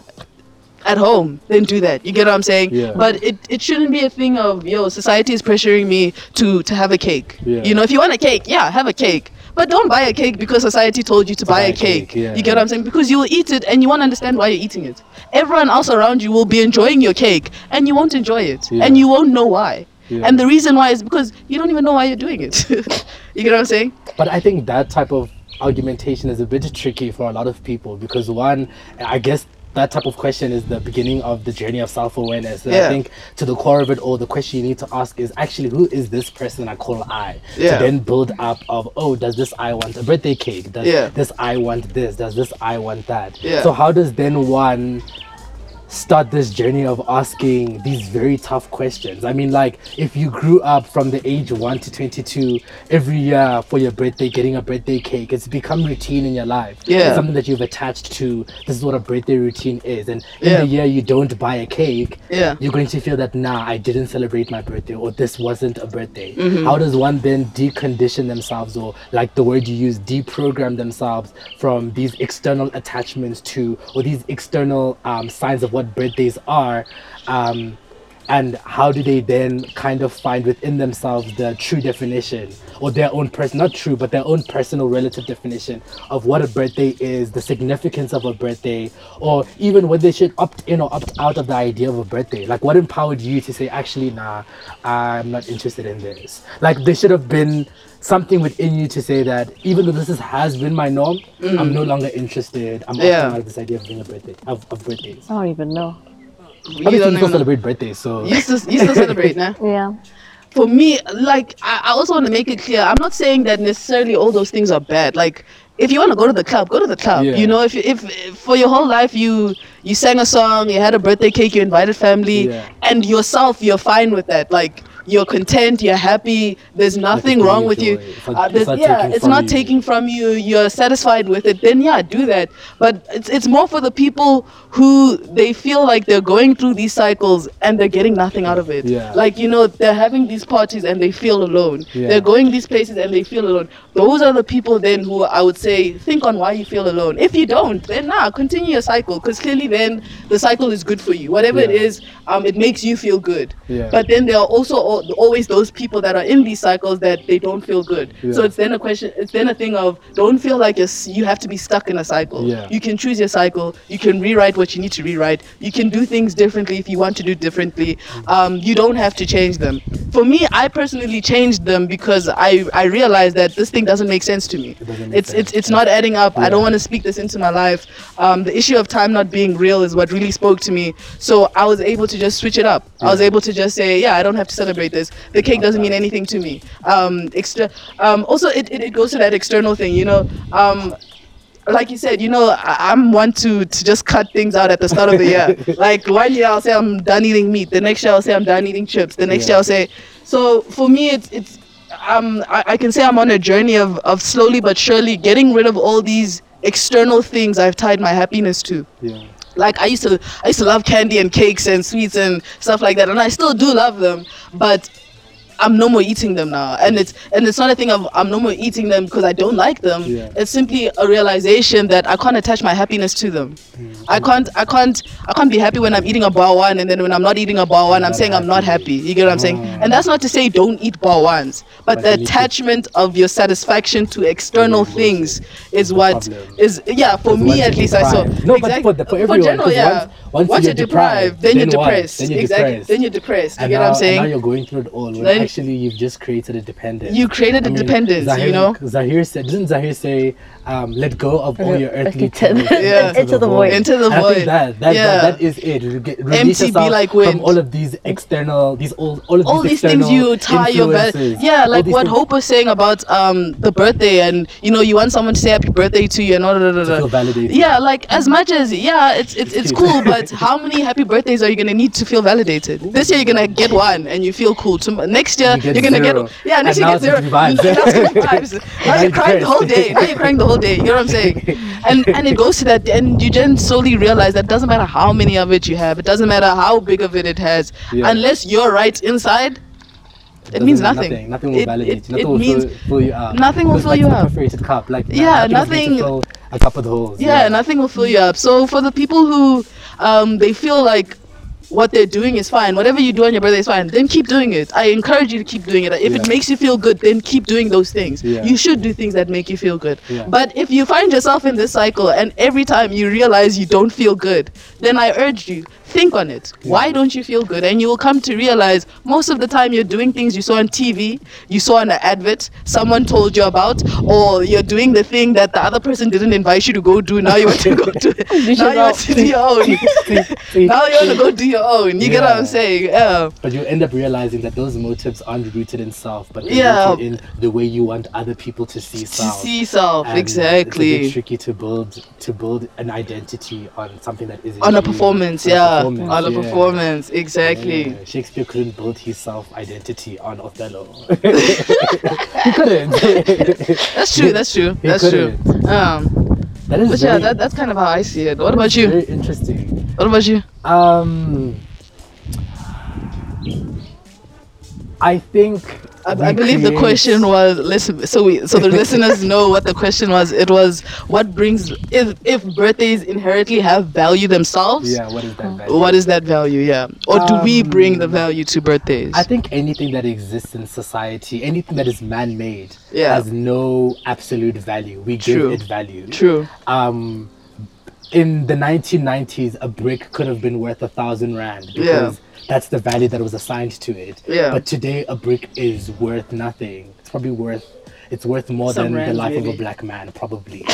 at home, then do that. You get what I'm saying? Yeah. But it, it shouldn't be a thing of yo, society is pressuring me to to have a cake. Yeah. You know, if you want a cake, yeah, have a cake. But don't buy a cake because society told you to, buy, buy a cake. cake, yeah. You get what I'm saying? Because you will eat it and you won't understand why you're eating it. Everyone else around you will be enjoying your cake and you won't enjoy it. Yeah. And you won't know why. Yeah. And the reason why is because you don't even know why you're doing it. you get what I'm saying? But I think that type of argumentation is a bit tricky for a lot of people because one, I guess that type of question is the beginning of the journey of self-awareness. And Yeah. I think to the core of it all, the question you need to ask is actually who is this person I call I? Yeah. To then build up of oh, does this I want a birthday cake? Does Yeah. this I want this? Does this I want that? Yeah. So how does then one start this journey of asking these very tough questions. I mean, like, if you grew up from the age 1 to 22, every year for your birthday, getting a birthday cake, it's become routine in your life. Yeah. It's something that you've attached to. This is what a birthday routine is. And in Yeah. the year you don't buy a cake, Yeah. you're going to feel that, nah, I didn't celebrate my birthday, or this wasn't a birthday. Mm-hmm. How does one then decondition themselves, or like the word you use, deprogram themselves from these external attachments to, or these external um, signs of what birthdays are? Um, and how do they then kind of find within themselves the true definition or their own person not true but their own personal relative definition of what a birthday is the significance of a birthday or even whether they should opt in or opt out of the idea of a birthday? Like what empowered you to say actually nah i'm not interested in this like there should have been something within you to say that even though this is, has been my norm mm. i'm no longer interested. I'm Yeah. opting out of this idea of being a birthday of, of birthdays. I don't even know. You Obviously, don't you still even celebrate birthdays so You still, you still celebrate, nah? Yeah. for me, like I, I also want to make it clear, I'm not saying that necessarily all those things are bad. Like if you want to go to the club, go to the club. Yeah. You know, if, if if for your whole life you you sang a song, you had a birthday cake, you invited family, Yeah. and yourself, you're fine with that. Like you're content, you're happy. There's nothing wrong with you. It's not- Uh, it's yeah, taking it's not you. taking from you. You're satisfied with it. Then yeah, do that. But it's it's more for the people who they feel like they're going through these cycles and they're getting nothing out of it. Yeah. Like you know, they're having these parties and they feel alone. Yeah. They're going these places and they feel alone. Those are the people then who I would say think on why you feel alone. If you don't, then nah, continue your cycle because clearly then the cycle is good for you. Whatever it Yeah. is, um, it makes you feel good. Yeah. But then there are also al- always those people that are in these cycles that they don't feel good. So it's then a question. It's then a thing of don't feel like you're, you have to be stuck in a cycle. Yeah. You can choose your cycle. You can rewrite what you need to rewrite. You can do things differently if you want to do differently. Um, you don't have to change them. For me, I personally changed them because I, I realized that this thing doesn't make sense to me. It doesn't make It's it's it's not adding up. I don't want to speak this into my life. Um, the issue of time not being real is what really spoke to me. So I was able to just switch it up. I was able to just say, yeah, I don't have to celebrate this. The cake doesn't mean anything to me. Um, extra. Um, also, it, it, it goes to that external thing. You know. Um, like you said, you know, I, I'm one to to just cut things out at the start of the year. like one year I'll say I'm done eating meat. The next year I'll say I'm done eating chips. The next Yeah. year I'll say. So for me, it's it's um I, I can say I'm on a journey of of slowly but surely getting rid of all these external things I've tied my happiness to yeah like I used to I used to love candy and cakes and sweets and stuff like that and I still do love them but I'm no more eating them now. And it's and it's not a thing of I'm no more eating them because I don't like them. Yeah. it's simply a realization that I can't attach my happiness to them. Mm. I can't I can't I can't be happy when I'm eating a bar one and then when I'm not eating a bar one I'm saying I'm not happy. happy. You get what I'm saying? Mm. and that's not to say don't eat bar ones but But the attachment of your satisfaction to external things is what is yeah for me at least I saw. No, but for the- for everyone, general 'cause yeah. once- once you're you're deprived deprived, then you're depressed Then you're exactly depressed. then you're depressed you and get now, what I'm and saying now you're going through it all when Then- actually you've just created a dependence You created a dependence, you know? Zaheer said doesn't Zaheer say um, let go of all your earthly Earthly ten- cares Yeah. Into the void. Into the And I think void. that, that, Yeah. that, that is it get- release Empty be yourself like from all of these external these all, all of all these, these things you tie your value. Yeah, like what Hope was saying about um the birthday, and you know, you want someone to say happy birthday to you and all da, da, da. feel validated Yeah, like as much as yeah, it's it's it's cool, but how many happy birthdays are you gonna need to feel validated? This year you're gonna get one and you feel cool. Tom- next year You are gonna zero. get yeah, next And year you get zero. vibes. That's good vibes. Now you're crying the whole day. Now you're crying the whole day. You know what I'm saying? And and it goes to that, and you then slowly realize that doesn't matter how many of it you have. It doesn't matter how big of it it has, Yeah. unless you're right inside. It means Doesn't- nothing. Nothing will It- validate it- you. Nothing it will means fill, fill you up. nothing will fill like you up. Perforated cup, like Yeah, nothing, nothing- a cup with holes. yeah, nothing will fill you up. So for the people who um, they feel like what they're doing is fine. Whatever you do on your birthday is fine. Then keep doing it. I encourage you to keep doing it. If Yeah. it makes you feel good, then keep doing those things. Yeah. You should do things that make you feel good. Yeah. But if you find yourself in this cycle and every time you realize you don't feel good, then I urge you think on it. Why don't you feel good? And you will come to realize most of the time you're doing things you saw on TV, you saw in an advert, someone told you about, or you're doing the thing that the other person didn't invite you to go do. Now you want to go do it. now you want to do your own. Now you want to go do your own. You get what I'm saying? Yeah. But you end up realizing that those motives aren't rooted in self, but they're Yeah. rooted in the way you want other people to see self. To see self, And It's a bit tricky to build to build an identity on something that isn't On a performance, On yeah. Performance, On a yeah. performance, exactly. Yeah, Shakespeare couldn't build his self identity on Othello. he couldn't. That's true. That's true. He That's true. couldn't. Um, that is but very, yeah, that, that's kind of how I see it. What about you? very interesting. What about you? Um, I think I, I believe the question was listen. So we, so the listeners know what the question was. It was what brings if if birthdays inherently have value themselves. Yeah, what is that? Value? What is that value? Yeah. Or do we bring the Um, value to birthdays? I think anything that exists in society, anything that is man-made, Yeah. has no absolute value. We True. give it value. True. Um, in the 1990s, a brick could have been worth a thousand rand Yeah. That's the value that was assigned to it. Yeah. But today, a brick is worth nothing. It's probably worth. It's worth more Some than the life of a black man, probably.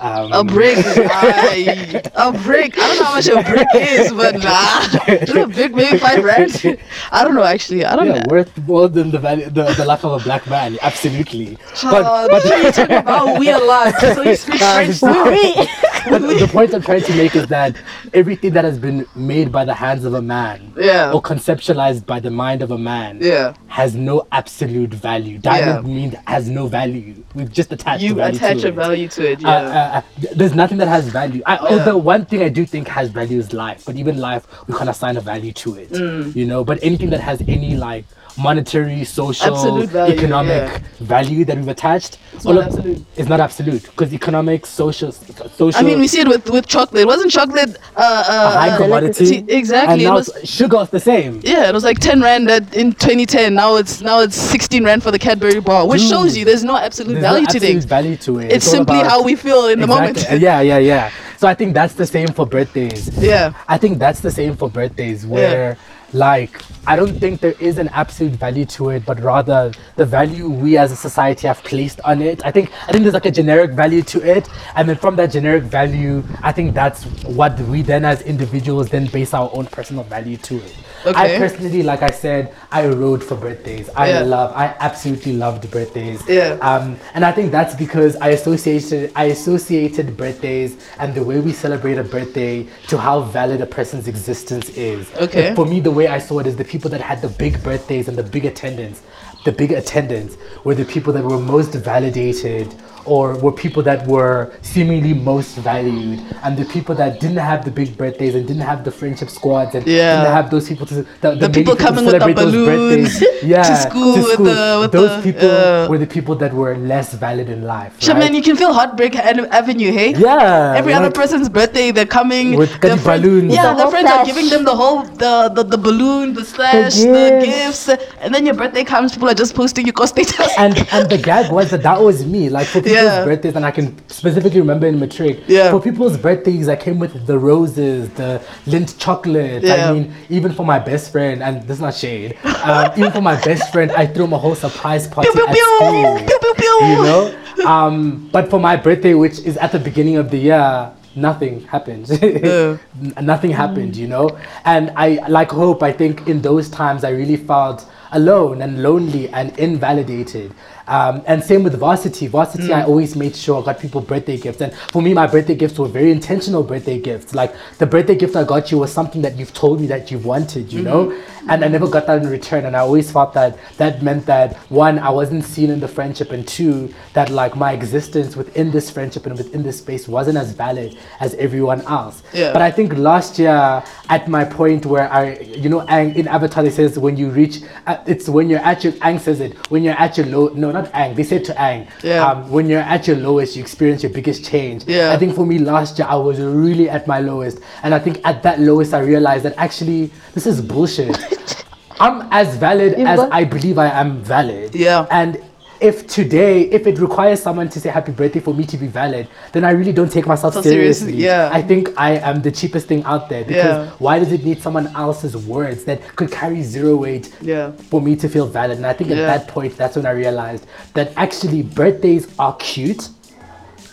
Um, A brick. I, a brick. I don't know how much a brick is, but nah. Is a brick maybe five rand? I don't know actually. I don't yeah, know. worth more than the value, the, the life of a black man. Absolutely. Uh, but you talk about we a lot, so you speak French to me. but the point I'm trying to make is that everything that has been made by the hands of a man Yeah. or conceptualized by the mind of a man Yeah. has no absolute value. Diamond means has no value. We've just attached You value attach to a it. value to it. Uh, Yeah. uh, uh, there's nothing that has value. I, Although one thing I do think has value is life, but even life we can't assign a value to it. Mm. You know, but anything that has any like monetary, social, value, economic yeah. value that we've attached, It's not of- absolute. It's not absolute because economic, social, social. I mean, we see it with, with chocolate. Wasn't chocolate uh, uh, a high uh, commodity. Exactly. And It now was, it's- sugar's the same. yeah, it was like 10 rand at, in 2010. Now it's now it's 16 rand for the Cadbury bar, which Dude, shows you there's no absolute There's value no to absolute things. value to it. It's all simply about- how we feel in the moment. Yeah, yeah, yeah. So I think that's the same for birthdays. Yeah. I think that's the same for birthdays where like I don't think there is an absolute value to it, but rather the value we as a society have placed on it. I think I think there's like a generic value to it, and then from that generic value, I think that's what we then as individuals then base our own personal value to it. Okay. I personally, like I said, I rode for birthdays. I Yeah. love, I absolutely loved birthdays. Yeah. Um, and I think that's because I associated I associated birthdays and the way we celebrate a birthday to how valid a person's existence is. Okay. For me, the way I saw it is the people that had the big birthdays and the big attendance, the big attendance were the people that were most validated or were people that were seemingly most valued and the people that didn't have the big birthdays and didn't have the friendship squads and Yeah. didn't have those people to the, the, The many people to coming with the celebrate those balloons birthdays. to yeah, school with the- with those the, people uh, were the people that were less valid in life. Shaman, right? you can feel Heartbreak Ave- Avenue, hey? Yeah, Every other person's birthday, they're coming With their got the balloons. Yeah, The their whole friends are giving them the whole the the, the balloon, the slash, the gifts. gifts, and then your birthday comes, people are just posting your co status. and and the gag was that that was me. Like for people's Yeah. birthdays, and I can specifically remember in matric. Yeah. For people's birthdays, I came with the roses, the Lindt chocolate. Yeah. I mean, even for my best friend, and this is not shade. Um, even for my best friend, I threw him a whole surprise party Pew, pew, at school. Pew, pew, pew. You know. Um, but for my birthday, which is at the beginning of the year. Nothing happened. Yeah. Nothing happened, you know. And I, like Hope, I think in those times I really felt alone and lonely and invalidated. Um, and same with varsity. Varsity, I always made sure I got people birthday gifts. And for me, my birthday gifts were very intentional birthday gifts. Like the birthday gift I got you was something that you've told me that you wanted, you know? And I never got that in return. And I always felt that that meant that one, I wasn't seen in the friendship, and two, that like my existence within this friendship and within this space wasn't as valid as everyone else. Yeah. But I think last year, at my point where I, you know, in Avatar, they says when you reach, it's when you're at your, Aang says it, when you're at your low, no, not Aang, they said to Aang, Yeah. um, when you're at your lowest, you experience your biggest change. Yeah. I think for me last year, I was really at my lowest. And I think at that lowest, I realized that actually, this is bullshit. I'm as valid You've as got- I believe I am valid. Yeah. And if today, if it requires someone to say happy birthday for me to be valid, then I really don't take myself So seriously, seriously. yeah. I think I am the cheapest thing out there because Yeah. why does it need someone else's words that could carry zero weight Yeah. for me to feel valid? And I think at that point, that's when I realized that actually birthdays are cute.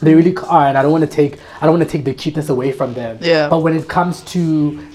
They really are, and I don't want to take I don't want to take the cuteness away from them. Yeah. But when it comes to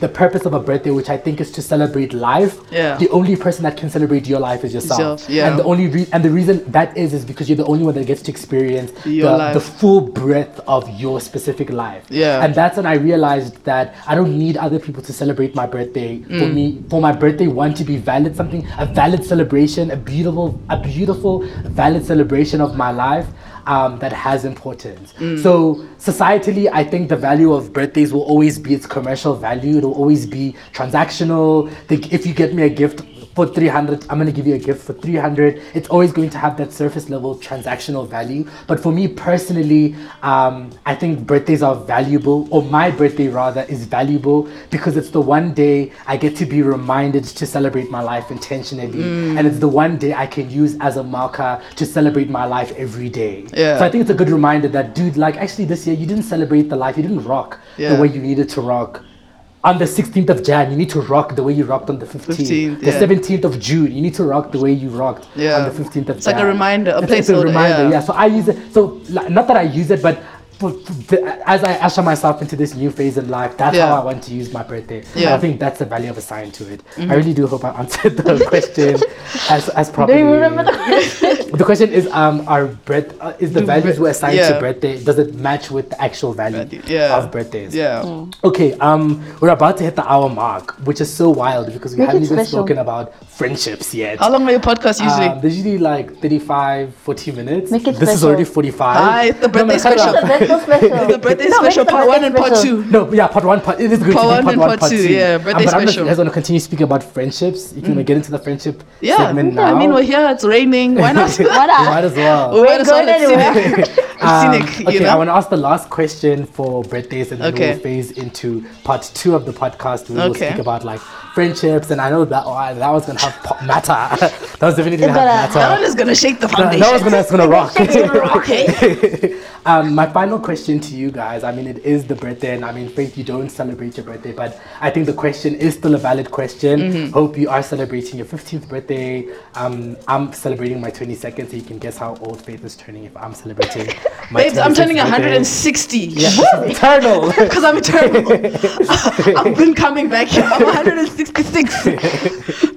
the purpose of a birthday, which I think is to celebrate life, Yeah. the only person that can celebrate your life is yourself. Yourself, yeah. And the only re- and the reason that is is because you're the only one that gets to experience the, the full breadth of your specific life. Yeah. And that's when I realized that I don't need other people to celebrate my birthday. Mm. For me, for my birthday one to be valid, something a valid celebration, a beautiful, a beautiful, valid celebration of my life. Um, that has importance. Mm. So societally, I think the value of birthdays will always be its commercial value. It'll always be transactional. The, if you get me a gift for 300 i'm going to give you a gift for 300 it's always going to have that surface level transactional value. But for me personally um, i think birthdays are valuable or my birthday rather is valuable because it's the one day i get to be reminded to celebrate my life intentionally. And it's the one day i can use as a marker to celebrate my life every day. Yeah. so i think it's a good reminder that dude like actually this year you didn't celebrate the life you didn't rock Yeah. the way you needed to rock on the 16th of Jan, you need to rock the way you rocked on the 15th. 15th, the yeah. 17th of June, you need to rock the way you rocked Yeah. on the 15th of It's like a reminder, a It's- it's a placeholder, reminder, yeah. yeah. So I use it. So not that I use it, but the, as I usher myself into this new phase in life, that's Yeah. how I want to use my birthday. Yeah. I think that's the value of a sign to it. Mm-hmm. I really do hope I answered the question as as properly. Do you remember the question? The question is, um, are birth uh, is the Do values bir- we assign yeah. to birthday does it match with the actual value Value, yeah. of birthdays? Yeah. Okay, um, we're about to hit the hour mark, which is so wild because we Make haven't even special. spoken about friendships yet. How long are your podcasts usually? Um, there's usually like 35, 40 minutes. Make it this is already 45. Hi, it's the birthday man, cut it special. off. The birthday special. the birthday No, special, part one and part two. No, yeah, part one, part it is going Part to one part and one, part part two, two. yeah, Um, birthday but I don't know if special. you guys want to continue speaking about friendships. You can get into the friendship Yeah. segment yeah, now. I mean, we're here. It's raining. Why not? Why You not? might as well. we might as well. going It's anywhere. Um, okay, you know? I want to ask the last question for birthdays, and then Okay. we'll phase into part two of the podcast. We will speak about like friendships, and I know that one, that was gonna have matter. that was definitely gonna have gonna- That one is gonna shake the foundation. that was gonna, it's gonna rock. okay. um, my final question to you guys. I mean, it is the birthday, and I mean, Faith, you don't celebrate your birthday, but I think the question is still a valid question. Mm-hmm. Hope you are celebrating your 15th birthday. Um, I'm celebrating my 22nd, so you can guess how old Faith is turning if I'm celebrating Babes, I'm turning 160. Yeah, eternal. Because I'm eternal. I've been coming back here. I'm 166.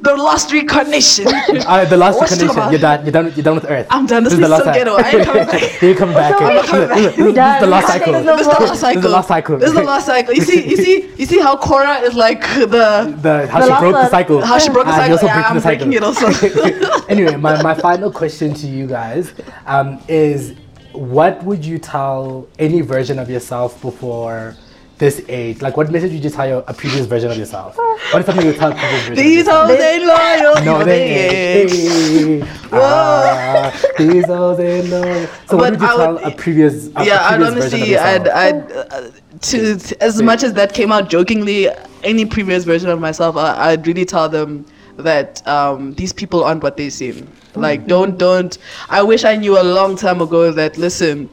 the lost reincarnation. Uh, the last What's incarnation. You're done. You're done. You're done with Earth. I'm done. This is is the last so ghetto. I ain't coming back. you come back. I'm This coming back. the- this is the last cycle. This This is the last cycle. This is the last cycle. This is the last cycle. You see, you see, you see how Korra is like the The, how The she last broke the cycle. how she broke the cycle. you're also Yeah, I'm the cycle. breaking it also. anyway, my, my final question to you guys um, is what would you tell any version of yourself before this age? Like, what message would you tell your, a previous version of yourself? What is something you would tell previous version These hoes ain't loyal. No, they ain't. Ah, these hoes ain't loyal. So, what would you I tell would- a previous, a, yeah, a I'd previous version of honestly? I'd, I'd uh, to, to as much as that came out jokingly, any previous version of myself, I, I'd really tell them that um, these people aren't what they seem. Like, don't, don't. I wish I knew a long time ago that listen.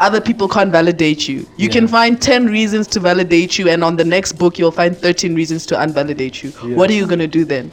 Other people can't validate you. You Yeah. can find 10 reasons to validate you, and on the next book, you'll find 13 reasons to unvalidate you. Yeah. What are you going to do then?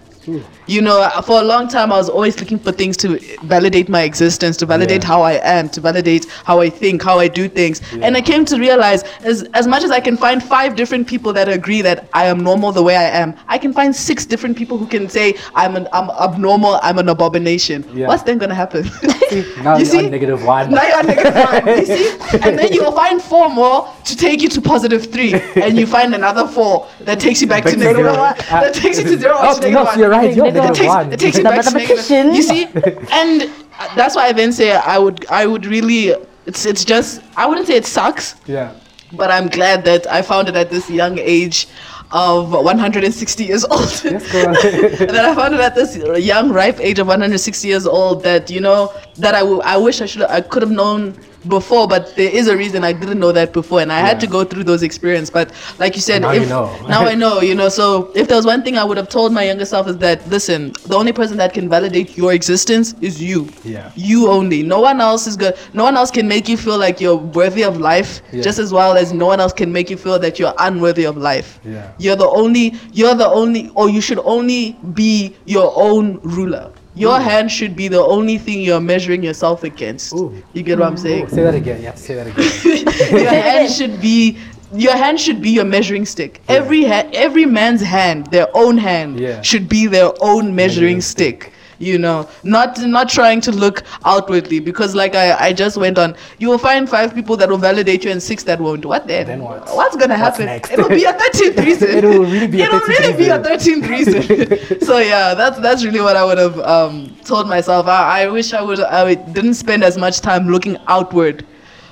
You know, for a long time, I was always looking for things to validate my existence, to validate Yeah. how I am, to validate how I think, how I do things. And I came to realize, as as much as I can find five different people that agree that I am normal the way I am, I can find six different people who can say I'm an I'm abnormal, I'm an abomination. Yeah. What's then gonna happen? now you you're see? negative one. Now you're negative one, you see? And then you'll find four more to take you to positive three. And you find another four that takes you back, Back to to negative one. Uh, that takes you to zero. Oh, to negative no, right. You're It It negative takes, one. it takes you The back to negative. You see? And uh, that's why I then say I would I would really it's it's just I wouldn't say it sucks. yeah. but I'm glad that I found it at this young age of 160 years old. Yes, and then I found it at this young, ripe age of 160 years old that you know that I, w- I wish I should I could have known before, but there is a reason I didn't know that before, and I had to go through those experiences. But like you said, Now if, you know. now I know, you know. So if there was one thing I would have told my younger self is that listen, the only person that can validate your existence is you. Yeah. You only. No one else is good. No one else can make you feel like you're worthy of life, Yeah. just as well as no one else can make you feel that you're unworthy of life. Yeah. You're the only. You're the only, or you should only be your own ruler. Your hand should be the only thing you're measuring yourself against. Ooh. You get what I'm saying? Say that again. You have to say that again. your hand should be your hand should be your measuring stick. Every ha- every man's hand, their own hand, Yeah. should be their own measuring Measuring stick. You know, not not trying to look outwardly because, like I, I just went on, you will find five people that will validate you and six that won't. What then? Then what? What's gonna What's happen? next? It'll be a thirteenth reason. It will really be a It'll 13th really be a reason. thirteenth reason. so yeah, that's that's really what I would have um, told myself. I, I wish I would I didn't spend as much time looking outward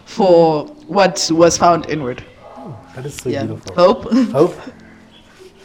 for what was found inward. That is so Yeah. beautiful. Hope. Hope.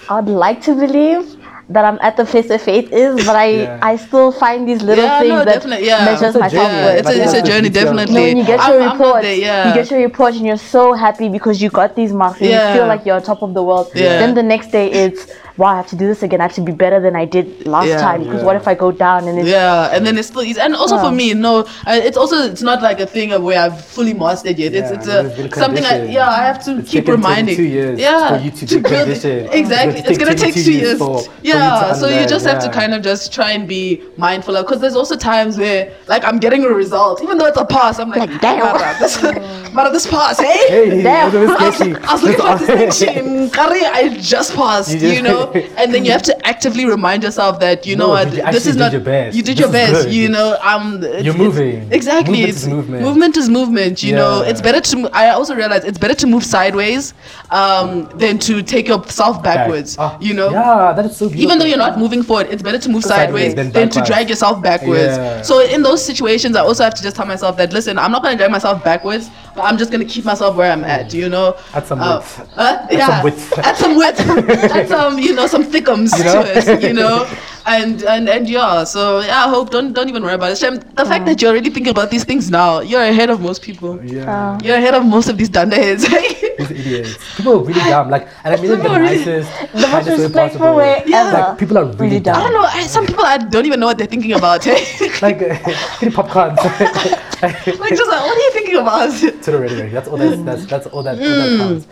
I'd like to believe that I'm at the place where faith is, but I Yeah. I still find these little Yeah, things no, that definitely, yeah. measures It's a my journey, Yeah, worth. it's a, it's a Like, journey, yeah. definitely. No, when you get I'm- your I'm report, there, yeah. you get your report and you're so happy because you got these marks and Yeah. you feel like you're on top of the world. Yeah. Then the next day it's, wow, I have to do this again. I have to be better than I did last Yeah. time because Yeah. what if I go down and it's Yeah, and then it's still easy. And also for Yeah. me, no, it's also it's not like a thing of where I've fully mastered yet. It's Yeah, it's you've a something I yeah I have to It's keep taken reminding. 22 years yeah, for you to be build- conditioned. Exactly, It's it's gonna gonna take take 22 two years years. for- for you yeah, so you unlearn, just have to kind of just try and be mindful of because there's also times where like I'm getting a result, even though it's a pass, I'm like, Like, damn. Mara, this, Mara, this pass, hey. Hey, Damn. that's a bit I was. I was looking for distinction. Kari, I just passed, You you, know, and then you have to actively remind yourself that you know No, what, did you this is not your best. you did This your best, you know. Um, You're moving. exactly. Movement it's is movement. Movement is movement. You know, it's better to. I also realize it's better to move sideways, um, than to take yourself backwards. Ah, You know. Yeah, that is so beautiful. Even though you're not moving forward, it's better to move Sideways sideways, than than, to drag yourself backwards. Yeah. So in those situations, I also have to just tell myself that listen, I'm not gonna drag myself backwards, but I'm just gonna keep myself where I'm at. You know, Add some Uh, width. uh, yeah, some width. add some width, add some, you know, some thickums You know? to it. You know, and and and yeah. So yeah, I hope don't don't even worry about it. Shem, the fact that you're already thinking about these things now, you're ahead of most people. Yeah. You're ahead of most of these danda heads. These idiots. People are really dumb. Like, and I mean it in the People are really- nicest, the most kindest way respectful way Yeah. ever. Like, people are really, Really dumb. I don't know. I, some people I don't even know what they're thinking about. Hey? Like, uh, getting popcorn. like just like, what are you thinking about? to the ready. That's all. That's that's that's all that. All that counts.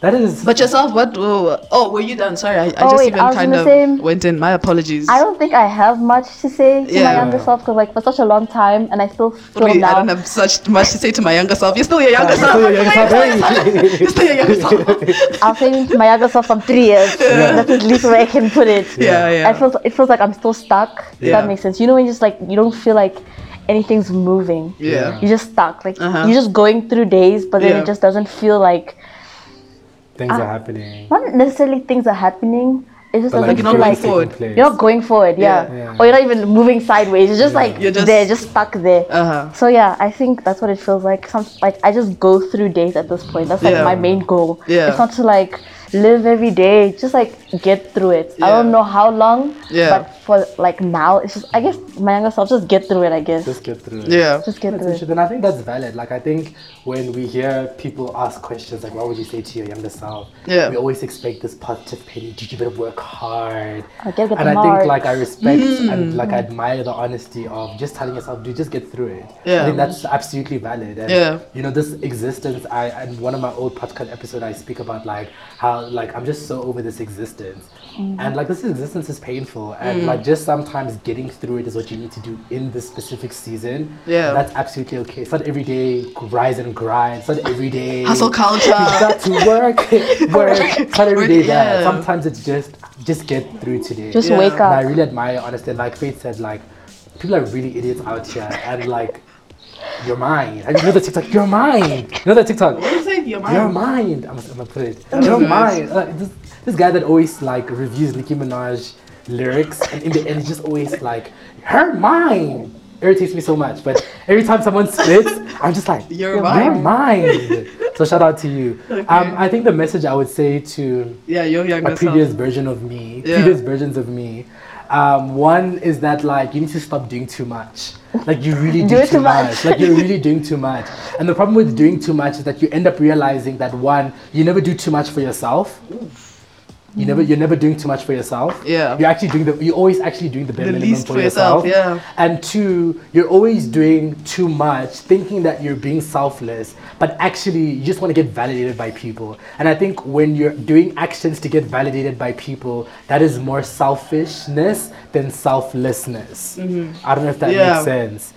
That is. But yourself, what? Oh, oh, were you done? Sorry, I, I Oh, just wait, even I kind of say- went in. My apologies. I don't think I have much to say to my younger self because like for such a long time and I still feel Wait, now I don't have such much to say to my younger self. You're still your younger You're self. still your younger self. You're still your younger self. I'll say to my younger self from three years. That's at least where I can put it. Yeah, yeah. I feel it feels like I'm still stuck. If Yeah. that makes sense. You know when you just like you don't feel like anything's moving. Yeah. You're just stuck. Like Uh-huh. you're just going through days, but then Yeah. it just doesn't feel like Things are happening. not necessarily things are happening. It's just But, doesn't you're feel not like forward. You're not going forward. Yeah. Yeah. Yeah. Or you're not even moving sideways. You're just like You're just- there, just stuck there. Uh-huh. So yeah, I think that's what it feels like. Some like I just go through days at this point. That's like Yeah. my main goal. Yeah. It's not to like live every day. Just like get through it. I don't know how long. Yeah. But for like now, it's just I guess my younger self just get through it. I guess Just get through it. Yeah. just get That's through it. And I think that's valid. Like I think when we hear people ask questions like, "What would you say to your younger self?" Yeah. we always expect this positive penny. Did you better work hard? I gotta get and I marks. think like I respect Hmm. and like I admire the honesty of just telling yourself, "Dude, just get through it." Yeah. I think that's absolutely valid. And, Yeah. You know, this existence. I and one of my old podcast episode, I speak about like how like I'm just so over this existence, Mm-hmm. and like this existence is painful, and Mm. like just sometimes getting through it is what you need to do in this specific season. Yeah. That's absolutely okay. It's not every day rise and grind. It's not every day Hustle culture. You got to work, work. It's not every day that. Yeah. Sometimes it's just just get through today. Just Yeah. wake and I really admire honesty. Like Faith said, like people are really idiots out here, and like you're mine. And you know the TikTok, you're mine. You know the TikTok. What is it? Your You're mind. mine. I'm, I'm gonna put it. You're mine. Uh, this, this guy that always like reviews Nicki Minaj lyrics, and in the end, he's just always like, "Her mine." Irritates me so much. But every time someone spits, I'm just like, You're "Yo, mine." You're mine. So shout out to you. Um, I think the message I would say to Yeah, your younger a previous self. version of me, Yeah. previous versions of me. Um, one is that like you need to stop doing too much. Like you really do, Do too too much. much. Like you're really doing too much. And the problem with doing too much is that you end up realizing that one, you never do too much for yourself. You never, you're never doing too much for yourself. Yeah. You're actually doing the, you're always actually doing the bare The minimum for, for yourself, yourself. yeah. And two, you're always doing too much, thinking that you're being selfless, but actually you just want to get validated by people. And I think when you're doing actions to get validated by people, that is more selfishness than selflessness. I don't know if that Mm-hmm. Yeah. makes sense.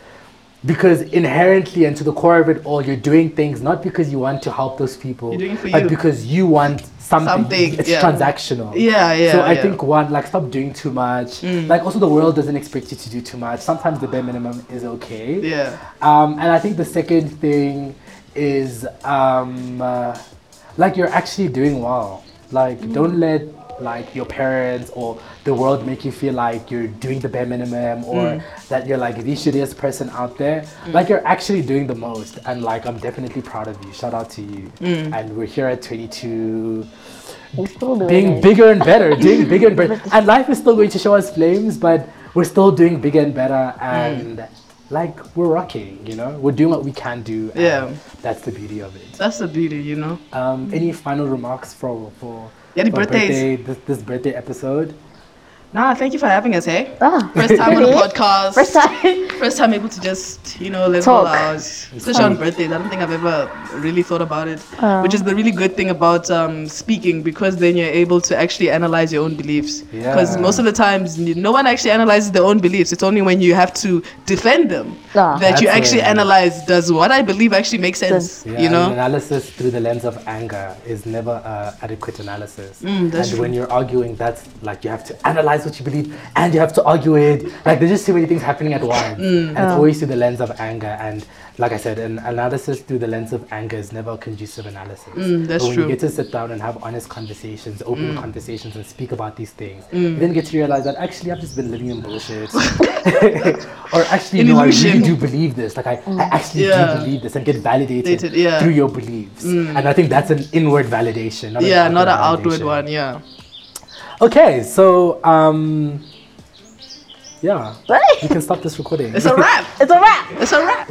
Because inherently and to the core of it all, you're doing things not because you want to help those people, You're doing it for but you. because you want something. Something, It's yeah. transactional. Yeah, yeah, So I yeah. Mm. think one, like, stop doing too much. Like, also the world doesn't expect you to do too much. Sometimes the bare minimum is okay. Yeah. Um, and I think the second thing is, um, uh, like, you're actually doing well. Like, Mm. don't let like your parents or the world make you feel like you're doing the bare minimum or Mm. that you're like the shittiest person out there. Like you're actually doing the most, and like I'm definitely proud of you. Shout out to you. Mm. And we're here at 22 We still doing being it. bigger and better, doing bigger and better. And life is still going to show us flames, but we're still doing bigger and better. And like we're rocking, you know, we're doing what we can do. and Yeah. that's the beauty of it. That's the beauty, you know. Um, any final remarks for for, Yeah, the for birthdays. birthday, this, this birthday episode? Nah, thank you for having us, hey? Ah, First time on a podcast. First time. First time able to just, you know, let all Talk. out. Especially on birthdays. I don't think I've ever really thought about it. Oh. Which is the really good thing about um, speaking because then you're able to actually analyze your own beliefs. Because Yeah. most of the times, no one actually analyzes their own beliefs. It's only when you have to defend them Ah. that you actually it. analyze does what I believe actually make sense. Yeah, you know? analysis through the lens of anger is never uh, adequate analysis. Mm, that's and true. when you're arguing, that's like you have to analyze what you believe and you have to argue it. Like there's just too many things happening at once, Mm. and it's always through the lens of anger. And like I said, an analysis through the lens of anger is never a conducive analysis. Mm, that's but when true. you get to sit down and have honest conversations, open conversations, and speak about these things, Mm. you then get to realize that actually I've just been living in bullshit, or actually In no, I really do believe this. Like I, I actually Yeah. do believe this and get validated Validated, yeah. through your beliefs. And I think that's an inward validation. Not yeah, an not an outward outward one, yeah. Okay, so um, yeah, Right. you can stop this recording. It's a wrap. It's a wrap. It's a wrap.